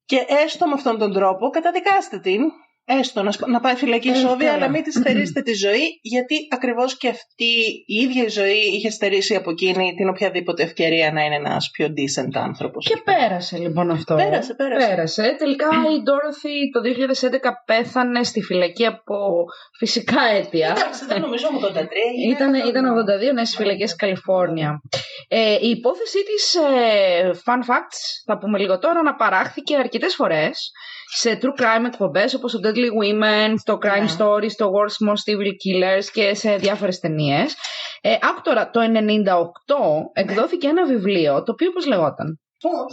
Speaker 2: και έστω με αυτόν τον τρόπο καταδικάστε την. Έστω να, σπ- να πάει φυλακή
Speaker 1: Ε,
Speaker 2: ισόβια,
Speaker 1: καλά.
Speaker 2: αλλά μην της στερήσετε τη ζωή, γιατί ακριβώς και αυτή η ίδια η ζωή είχε στερήσει από εκείνη την οποιαδήποτε ευκαιρία να είναι ένας πιο decent άνθρωπος.
Speaker 1: Και πέρασε λοιπόν αυτό.
Speaker 2: Πέρασε, πέρασε.
Speaker 1: Πέρασε. Τελικά η Dorothy το 2011 πέθανε στη φυλακή από φυσικά αίτια.
Speaker 2: Εντάξει, δεν νομίζω 83.
Speaker 1: Ήταν, ήταν 82 ναι, στις φυλακές Καλιφόρνια. Ε, η υπόθεσή της, ε, fun facts, θα πούμε λίγο τώρα, αναπαράχθηκε αρκετές φορές σε true crime εκπομπές όπως το Deadly Women, το Crime
Speaker 2: Ναι.
Speaker 1: Stories, το World's Most Evil Killers και σε διάφορες ταινίες. Ε, άκου τώρα, το 98 εκδόθηκε ένα βιβλίο, το οποίο πώς λεγόταν;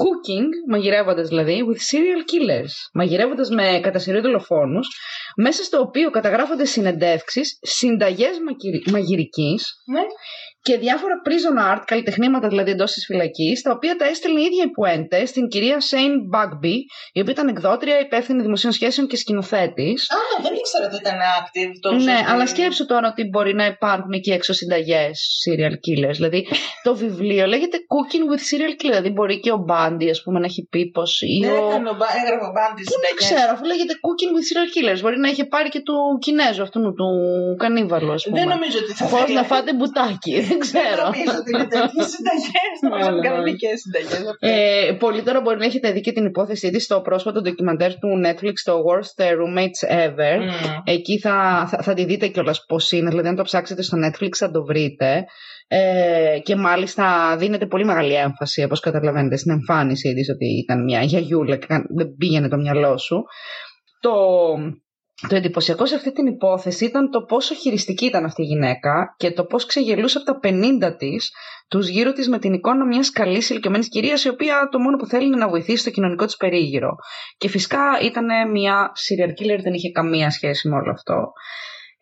Speaker 1: Cooking, μαγειρεύοντας δηλαδή, with serial killers. Μαγειρεύοντας με κατά σειρή δολοφόνους, μέσα στο οποίο καταγράφονται συνεντεύξεις, συνταγές μαγειρι- μαγειρικής
Speaker 2: Ναι.
Speaker 1: Και διάφορα prison art, καλλιτεχνήματα δηλαδή εντός της φυλακής, τα οποία τα έστελνε η ίδια η Πουέντε στην κυρία Σέιν Μπάγμπι, η οποία ήταν εκδότρια, υπεύθυνη δημοσίων σχέσεων και σκηνοθέτης.
Speaker 2: Α, δεν ήξερα ότι ήταν active τόσο.
Speaker 1: Ναι,
Speaker 2: στη-
Speaker 1: αλλά σκέψου τώρα ότι μπορεί να υπάρχουν εκεί έξω συνταγές serial killers. Δηλαδή, το βιβλίο λέγεται Cooking with Serial Killers. Δηλαδή, μπορεί και ο Μπάντι, ας πούμε, να έχει πει πως. ή
Speaker 2: Ναι,
Speaker 1: ο-
Speaker 2: έκανε ο Μπα- έγραφε ο Μπάντι
Speaker 1: Πού να ξέρω, αφού λέγεται Cooking with Serial Killers. Μπορεί να είχε πάρει και του Κινέζου αυτού του κανίβαλου, ας πούμε.
Speaker 2: Δεν νομίζω ότι θα
Speaker 1: Πώς
Speaker 2: θέλει.
Speaker 1: να φάτε μπουτάκι, δεν
Speaker 2: Δεν
Speaker 1: ξέρω.
Speaker 2: νομίζω ότι είναι τέτοιε συνταγές. Νομίζω
Speaker 1: Όλα,
Speaker 2: ότι
Speaker 1: όλα.
Speaker 2: κανονικέ συνταγές.
Speaker 1: Ε, πολλοί τώρα μπορεί να έχετε δει και την υπόθεσή της στο πρόσφατο ντοκιμαντέρ του Netflix, το Worst Roommates Ever. Εκεί θα, θα, θα τη δείτε κιόλας πώς είναι. Δηλαδή, αν το ψάξετε στο Netflix, θα το βρείτε. Ε, και μάλιστα δίνεται πολύ μεγάλη έμφαση, όπως καταλαβαίνετε, στην εμφάνισή της ότι ήταν μια γιαγιούλα και κα- δεν πήγαινε το μυαλό σου. Το, το εντυπωσιακό σε αυτή την υπόθεση ήταν το πόσο χειριστική ήταν αυτή η γυναίκα και το πώς ξεγελούσε από τα 50 της τους γύρω της με την εικόνα μιας καλής ηλικιωμένης κυρίας η οποία το μόνο που θέλει είναι να βοηθήσει το κοινωνικό της περίγυρο. Και φυσικά ήταν μια serial killer, δεν είχε καμία σχέση με όλο αυτό.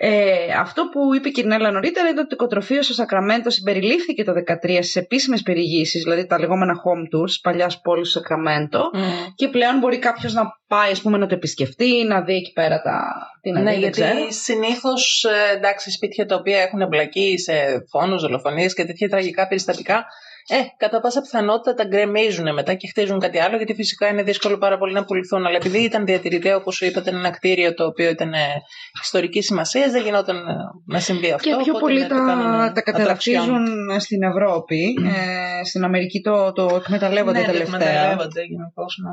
Speaker 1: Ε, αυτό που είπε και η Νέλα νωρίτερα ήταν ότι το οικοτροφείο στο Σακραμέντο συμπεριλήφθηκε το 2013 στις επίσημες περιηγήσεις, δηλαδή τα λεγόμενα home tours παλιάς πόλη του Σακραμέντο. Και πλέον μπορεί κάποιος να πάει ας πούμε, να το επισκεφτεί, να δει εκεί πέρα τα. Τι να
Speaker 2: Ναι,
Speaker 1: δει, δεν
Speaker 2: γιατί
Speaker 1: ξέρω.
Speaker 2: συνήθως εντάξει, σπίτια τα οποία έχουν εμπλακεί σε φόνους, δολοφονίες και τέτοια τραγικά περιστατικά, ε, κατά πάσα πιθανότητα τα γκρεμίζουν μετά και χτίζουν κάτι άλλο, γιατί φυσικά είναι δύσκολο πάρα πολύ να πουληθούν. Αλλά επειδή ήταν διατηρητέο, όπως σου είπατε, ένα κτίριο το οποίο ήταν ε, ιστορική σημασίας, δεν γινόταν ε, να συμβεί αυτό.
Speaker 1: Και πιο
Speaker 2: οπότε,
Speaker 1: πολύ
Speaker 2: ναι,
Speaker 1: τα,
Speaker 2: κάνανε
Speaker 1: τα
Speaker 2: attraction.
Speaker 1: καταδαφίζουν στην Ευρώπη. Ε, στην Αμερική το, το εκμεταλλεύονται
Speaker 2: ναι, το
Speaker 1: τελευταία.
Speaker 2: εκμεταλλεύονται γενικώς, ναι.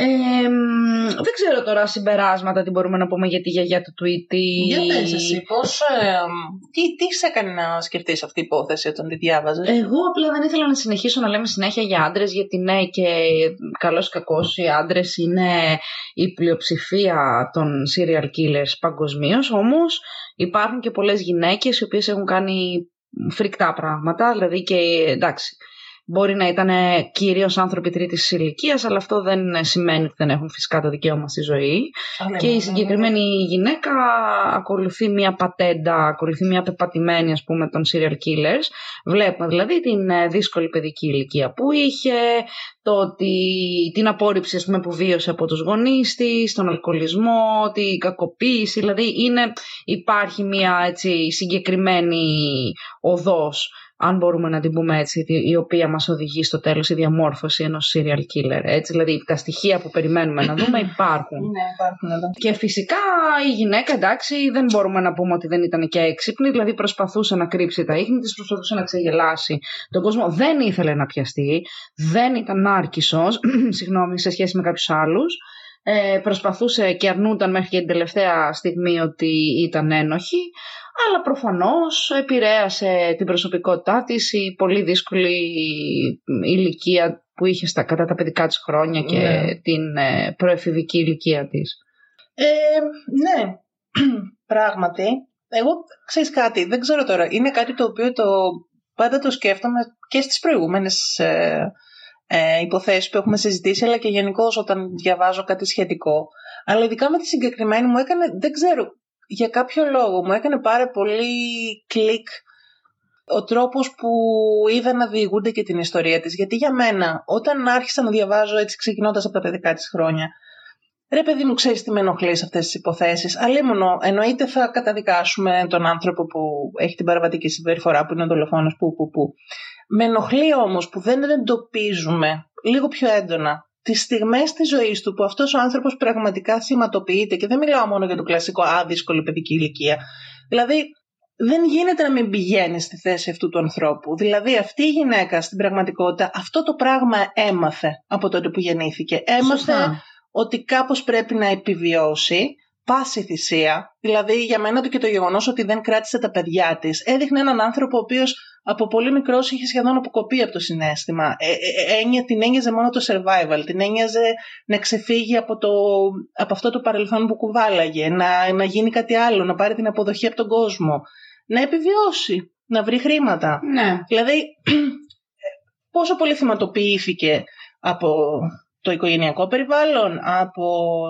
Speaker 1: Ε, μ, δεν ξέρω τώρα συμπεράσματα τι μπορούμε να πούμε για τη γιαγιά του Tweety.
Speaker 2: Για πες εσύ, πώς, ε, τι, τι σε έκανε να σκεφτείς αυτή η υπόθεση όταν τη διάβαζες;
Speaker 1: Εγώ απλά δεν ήθελα να συνεχίσω να λέμε συνέχεια για άντρες, γιατί ναι, και καλός ή κακός οι άντρες είναι η πλειοψηφία των serial killers παγκοσμίως. Όμως υπάρχουν και πολλές γυναίκες οι οποίες έχουν κάνει φρικτά πράγματα. Δηλαδή και εντάξει, Μπορεί να ήταν κυρίως άνθρωποι τρίτης ηλικίας, αλλά αυτό δεν σημαίνει ότι δεν έχουν φυσικά το δικαίωμα στη ζωή.
Speaker 2: ναι,
Speaker 1: και η συγκεκριμένη γυναίκα ακολουθεί μια πατέντα, ακολουθεί μια πεπατημένη ας πούμε των serial killers. Βλέπουμε δηλαδή την ε, δύσκολη παιδική ηλικία που είχε, το ότι, την απόρριψη ας πούμε, που βίωσε από τους γονείς της, τον αλκοολισμό, την κακοποίηση, δηλαδή είναι, υπάρχει μια έτσι, συγκεκριμένη οδός αν μπορούμε να την πούμε έτσι, η οποία μας οδηγεί στο τέλος η διαμόρφωση ενός serial killer. Έτσι, δηλαδή τα στοιχεία που περιμένουμε να δούμε υπάρχουν.
Speaker 2: Ναι, υπάρχουν εδώ.
Speaker 1: Και φυσικά η γυναίκα, εντάξει, δεν μπορούμε να πούμε ότι δεν ήταν και έξυπνη, δηλαδή προσπαθούσε να κρύψει τα ίχνη της, προσπαθούσε να ξεγελάσει τον κόσμο. Δεν ήθελε να πιαστεί, δεν ήταν άρκισος, συγγνώμη, σε σχέση με κάποιους άλλους. Ε, προσπαθούσε και αρνούταν μέχρι και την τελευταία στιγμή ότι ήταν ένοχη αλλά προφανώς επηρέασε την προσωπικότητά της η πολύ δύσκολη ηλικία που είχε στα, κατά τα παιδικά της χρόνια και
Speaker 2: Ναι.
Speaker 1: την ε, προεφηβική ηλικία της.
Speaker 2: Ε, ναι, πράγματι. Εγώ, ξέρεις κάτι, δεν ξέρω τώρα, είναι κάτι το οποίο το, πάντα το σκέφτομαι και στις προηγούμενες ε, ε, υποθέσεις που έχουμε συζητήσει, αλλά και γενικώ όταν διαβάζω κάτι σχετικό. Αλλά ειδικά με τη συγκεκριμένη μου έκανε, δεν ξέρω, για κάποιο λόγο μου έκανε πάρα πολύ κλικ ο τρόπος που είδα να διηγούνται και την ιστορία της. Γιατί για μένα, όταν άρχισα να διαβάζω έτσι ξεκινώντας από τα παιδικά της χρόνια, Ρε παιδί μου, ξέρεις τι με ενοχλεί σε αυτές τις υποθέσεις. Αλλήμωνο, εννοείται θα καταδικάσουμε τον άνθρωπο που έχει την παραβατική συμπεριφορά, που είναι ο δολοφόνος, που, που, που. Με ενοχλεί όμως που δεν εντοπίζουμε λίγο πιο έντονα τις στιγμές της ζωής του που αυτός ο άνθρωπος πραγματικά θυματοποιείται. Και δεν μιλάω μόνο για το κλασικό άδυσκολη παιδική ηλικία. Δηλαδή, δεν γίνεται να μην πηγαίνει στη θέση αυτού του ανθρώπου. Δηλαδή, αυτή η γυναίκα στην πραγματικότητα αυτό το πράγμα έμαθε από τότε που γεννήθηκε. Έμαθε
Speaker 1: Σωστά.
Speaker 2: Ότι κάπως πρέπει να επιβιώσει πάση θυσία. Δηλαδή για μένα το και το γεγονός ότι δεν κράτησε τα παιδιά της έδειχνε έναν άνθρωπο ο οποίος από πολύ μικρός είχε σχεδόν αποκοπεί από το συνέστημα. Ε, ε, ε, έννοια- την ένοιαζε μόνο το survival, την ένοιαζε να ξεφύγει από, το, από αυτό το παρελθόν που κουβάλαγε, να, να γίνει κάτι άλλο, να πάρει την αποδοχή από τον κόσμο, να επιβιώσει, να βρει χρήματα.
Speaker 1: Ναι.
Speaker 2: Δηλαδή, πόσο πολύ θυματοποιήθηκε από το οικογενειακό περιβάλλον, από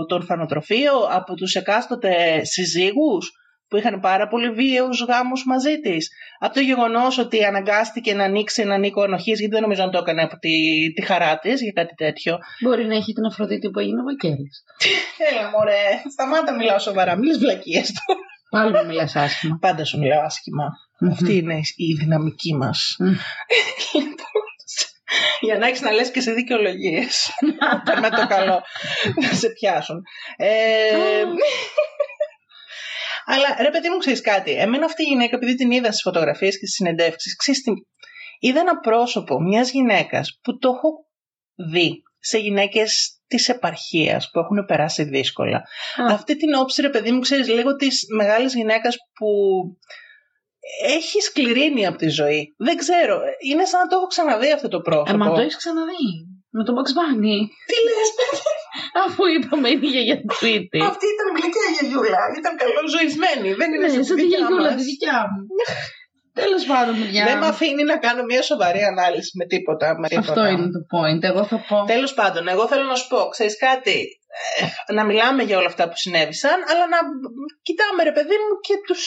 Speaker 2: το ορφανοτροφείο, από τους εκάστοτε συζύγους που είχαν πάρα πολύ βίαιους γάμους μαζί της. Από το γεγονός ότι αναγκάστηκε να ανοίξει έναν οίκο ανοχής, γιατί δεν νομίζω να το έκανε από τη, τη χαρά της για κάτι τέτοιο.
Speaker 1: Μπορεί να έχει την Αφροδίτη που έγινε ο Βαγγέλης.
Speaker 2: Έλα μωρέ, σταμάτα μιλάω σοβαρά, μιλείς βλακίες του.
Speaker 1: Πάλι μου μιλάς άσχημα.
Speaker 2: Πάντα σου μιλάω άσχημα. Αυτή είναι η δυναμική μας.
Speaker 1: Μμ.
Speaker 2: Για να έχεις να λες και σε δικαιολογίες. με το καλό. να σε πιάσουν. Ε, αλλά ρε παιδί μου, ξέρεις κάτι. Εμένα αυτή η γυναίκα, επειδή την είδα στις φωτογραφίες και στις συνεντεύξεις, ξέρεις τι. Είδα ένα πρόσωπο μιας γυναίκας που το έχω δει σε γυναίκες της επαρχίας που έχουν περάσει δύσκολα.
Speaker 1: Α.
Speaker 2: Αυτή την όψη, ρε παιδί μου, ξέρεις λίγο της μεγάλης γυναίκας που έχει σκληρίνει από τη ζωή. Δεν ξέρω. Είναι σαν να το έχω ξαναδεί αυτό το πρόσωπο.
Speaker 1: Ε, μα το έχεις ξαναδεί. Με τον Bugs Bunny.
Speaker 2: Τι λες,
Speaker 1: Αφού είπαμε είναι η γιαγιά του σπίτι.
Speaker 2: Αυτή ήταν γλυκιά γιαγιούλα. Ήταν καλοζωισμένη. Δεν είναι
Speaker 1: Ναι,
Speaker 2: σαν
Speaker 1: σαν
Speaker 2: τη
Speaker 1: τη
Speaker 2: δικιά
Speaker 1: γιαγιούλα
Speaker 2: μας.
Speaker 1: τη δικιά μου. Τέλος πάντων, παιδιά.
Speaker 2: Δεν με αφήνει να κάνω μια σοβαρή ανάλυση με τίποτα. Με τίποτα.
Speaker 1: Αυτό είναι το point. Εγώ θα πω.
Speaker 2: Τέλος πάντων, εγώ θέλω να σου πω, ξέρεις κάτι, ε, να μιλάμε για όλα αυτά που συνέβησαν, αλλά να κοιτάμε ρε παιδί μου και τους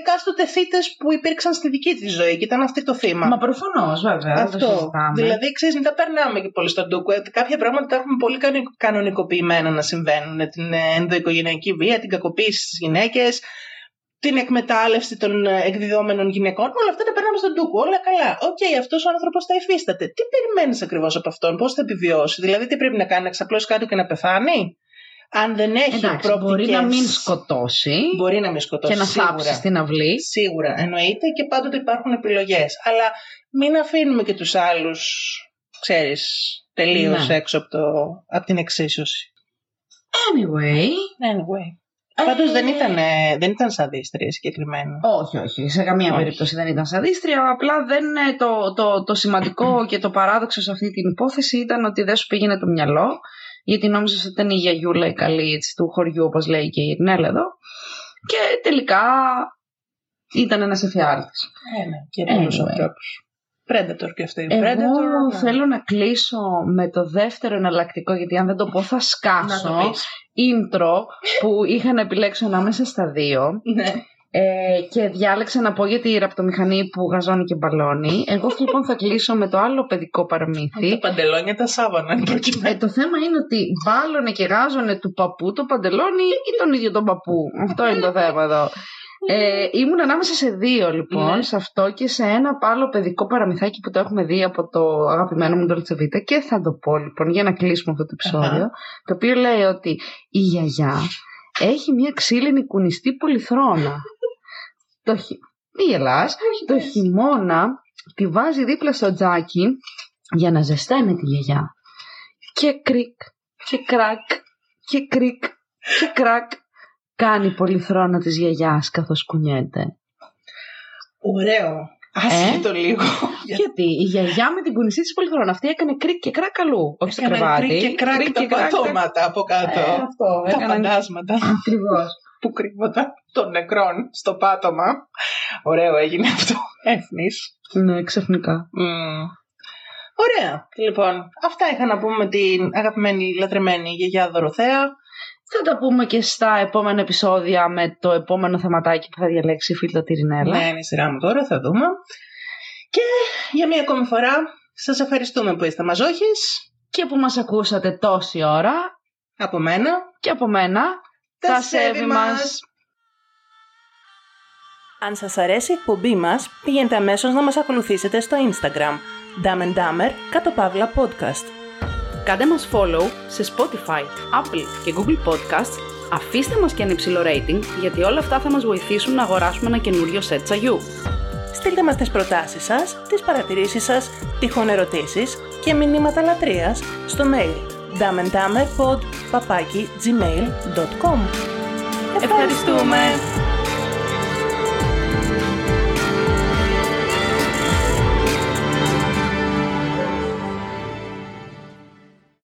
Speaker 2: εκάστοτε θύτες που υπήρξαν στη δική της ζωή και ήταν αυτή το θύμα.
Speaker 1: Μα προφανώς, βέβαια. δεν το
Speaker 2: Αυτό.
Speaker 1: συζητάμε.
Speaker 2: Δηλαδή, ξέρεις, μην τα περνάμε και πολύ στον ντούκο. Ε, Κάποια πράγματα τα έχουμε πολύ κανονι- κανονικοποιημένα να συμβαίνουν. Την ε, ενδοοικογενειακή βία, την κακοποίηση στις γυναίκες, την εκμετάλλευση των ε, εκδιδόμενων γυναικών. Όλα αυτά τα περνάμε στο ντούκου. Όλα καλά. Οκ, αυτός ο άνθρωπος τα υφίσταται. Τι περιμένεις ακριβώς από αυτόν, πώς θα επιβιώσει; Δηλαδή, τι πρέπει να κάνει, να ξαπλώσει κάτω και να πεθάνει; Αν δεν έχει
Speaker 1: Εντάξει,
Speaker 2: προοπτικές,
Speaker 1: μπορεί να μην σκοτώσει
Speaker 2: Μπορεί να μην σκοτώσει.
Speaker 1: και να
Speaker 2: σίγουρα.
Speaker 1: θάψει στην αυλή.
Speaker 2: Σίγουρα, εννοείται και πάντοτε υπάρχουν επιλογές. Αλλά μην αφήνουμε και τους άλλους, ξέρεις, τελείως
Speaker 1: Ναι.
Speaker 2: έξω από, το, από την εξίσωση.
Speaker 1: Anyway.
Speaker 2: Anyway. Πάντως δεν
Speaker 1: ε,
Speaker 2: ήταν, δεν ήταν σαδίστρια συγκεκριμένα.
Speaker 1: Όχι, όχι. Σε καμία
Speaker 2: Όχι.
Speaker 1: περίπτωση δεν ήταν σαδίστρια. Απλά δεν, ε, το, το, το σημαντικό και το παράδοξο σε αυτή την υπόθεση ήταν ότι δεν σου πήγαινε το μυαλό. Γιατί νόμιζες ότι ήταν η γιαγιούλα η καλή έτσι, του χωριού, όπως λέει και η Ειρνέλα εδώ. Και τελικά ήταν ένας εφιάλτης.
Speaker 2: Ε, ναι, και πολλούς
Speaker 1: Anyway.
Speaker 2: ανθρώπους. Predator και αυτή.
Speaker 1: Εγώ
Speaker 2: Predator, ναι.
Speaker 1: θέλω να κλείσω με το δεύτερο εναλλακτικό, γιατί αν δεν το πω θα σκάσω.
Speaker 2: Να το πεις.
Speaker 1: Intro που είχα να επιλέξω ανάμεσα στα δύο.
Speaker 2: Ναι.
Speaker 1: Ε, και διάλεξα να πω για τη ραπτομηχανή που γαζώνει και μπαλώνει. Εγώ λοιπόν θα κλείσω με το άλλο παιδικό
Speaker 2: Τα
Speaker 1: παραμύθι.
Speaker 2: παντελόνια τα σάβανα εν προκειμένου.
Speaker 1: Ε, το θέμα είναι ότι μπάλωνε και γάζωνε του παππού το παντελόνι ή τον ίδιο τον παππού. Αυτό είναι το θέμα εδώ. Ε, ήμουν ανάμεσα σε δύο λοιπόν,
Speaker 2: Ναι.
Speaker 1: σε αυτό και σε ένα άλλο παιδικό παραμυθάκι που το έχουμε δει από το αγαπημένο μου Dolce Vita και θα το πω λοιπόν για να κλείσουμε αυτό το επεισόδιο.
Speaker 2: Αχα.
Speaker 1: Το οποίο λέει ότι η γιαγιά έχει μια ξύλινη κουνιστή πολυθρόνα. Το χει... Μη γελάς. Το χειμώνα τη βάζει δίπλα στο τζάκι για να ζεσταίνει τη γιαγιά. Και κρικ, και κρακ, και κρικ, και κρακ. Κάνει η πολυθρόνα της γιαγιάς καθώς κουνιέται.
Speaker 2: Ωραίο. Άσχετο λίγο.
Speaker 1: Γιατί η γιαγιά με την κουνιστή της πολυθρόνα αυτή έκανε κρικ και κρακ αλλού. Όχι στο
Speaker 2: Έκανε
Speaker 1: κρεβάτι.
Speaker 2: κρικ και κρακ
Speaker 1: Κρικ
Speaker 2: τα
Speaker 1: κρακ.
Speaker 2: πατώματα από κάτω.
Speaker 1: Ε, αυτό.
Speaker 2: τα
Speaker 1: έκαναν-
Speaker 2: φαντάσματα
Speaker 1: Ακριβώς.
Speaker 2: που κρύβονταν των νεκρών στο πάτωμα. Ωραίο έγινε αυτό. Έφνης.
Speaker 1: Ναι, ξαφνικά.
Speaker 2: Μμμ. Ωραία. Λοιπόν, αυτά είχα να πούμε με την αγαπημένη λατρεμένη γιαγιά Δωροθέα.
Speaker 1: Θα τα πούμε και στα επόμενα επεισόδια με το επόμενο θεματάκι που θα διαλέξει η φίλη Τυρινέλα.
Speaker 2: Ναι, είναι η σειρά μου τώρα, θα δούμε. Και για μία ακόμη φορά, σας ευχαριστούμε που είστε μαζόχες.
Speaker 1: Και που μας ακούσατε τόση ώρα.
Speaker 2: Από μένα,
Speaker 1: Και από μένα,
Speaker 2: Τα
Speaker 1: τα
Speaker 2: σέβη
Speaker 1: σέβη
Speaker 2: μας.
Speaker 1: μας.
Speaker 3: Αν σας αρέσει η εκπομπή μας, πηγαίνετε αμέσως να μας ακολουθήσετε στο Instagram Dumb and Dumber κάτω παύλα podcast.
Speaker 1: Κάντε μας follow σε Spotify, Apple και Google Podcasts. Αφήστε μας και ένα υψηλό rating, γιατί όλα αυτά θα μας βοηθήσουν να αγοράσουμε ένα καινούριο set τσαγιού.
Speaker 3: Στείλτε μας τις προτάσεις σας, τις παρατηρήσεις σας, τυχόν ερωτήσεις και μηνύματα λατρείας στο mail dumbandumberpod.gmail.com
Speaker 1: Ευχαριστούμε.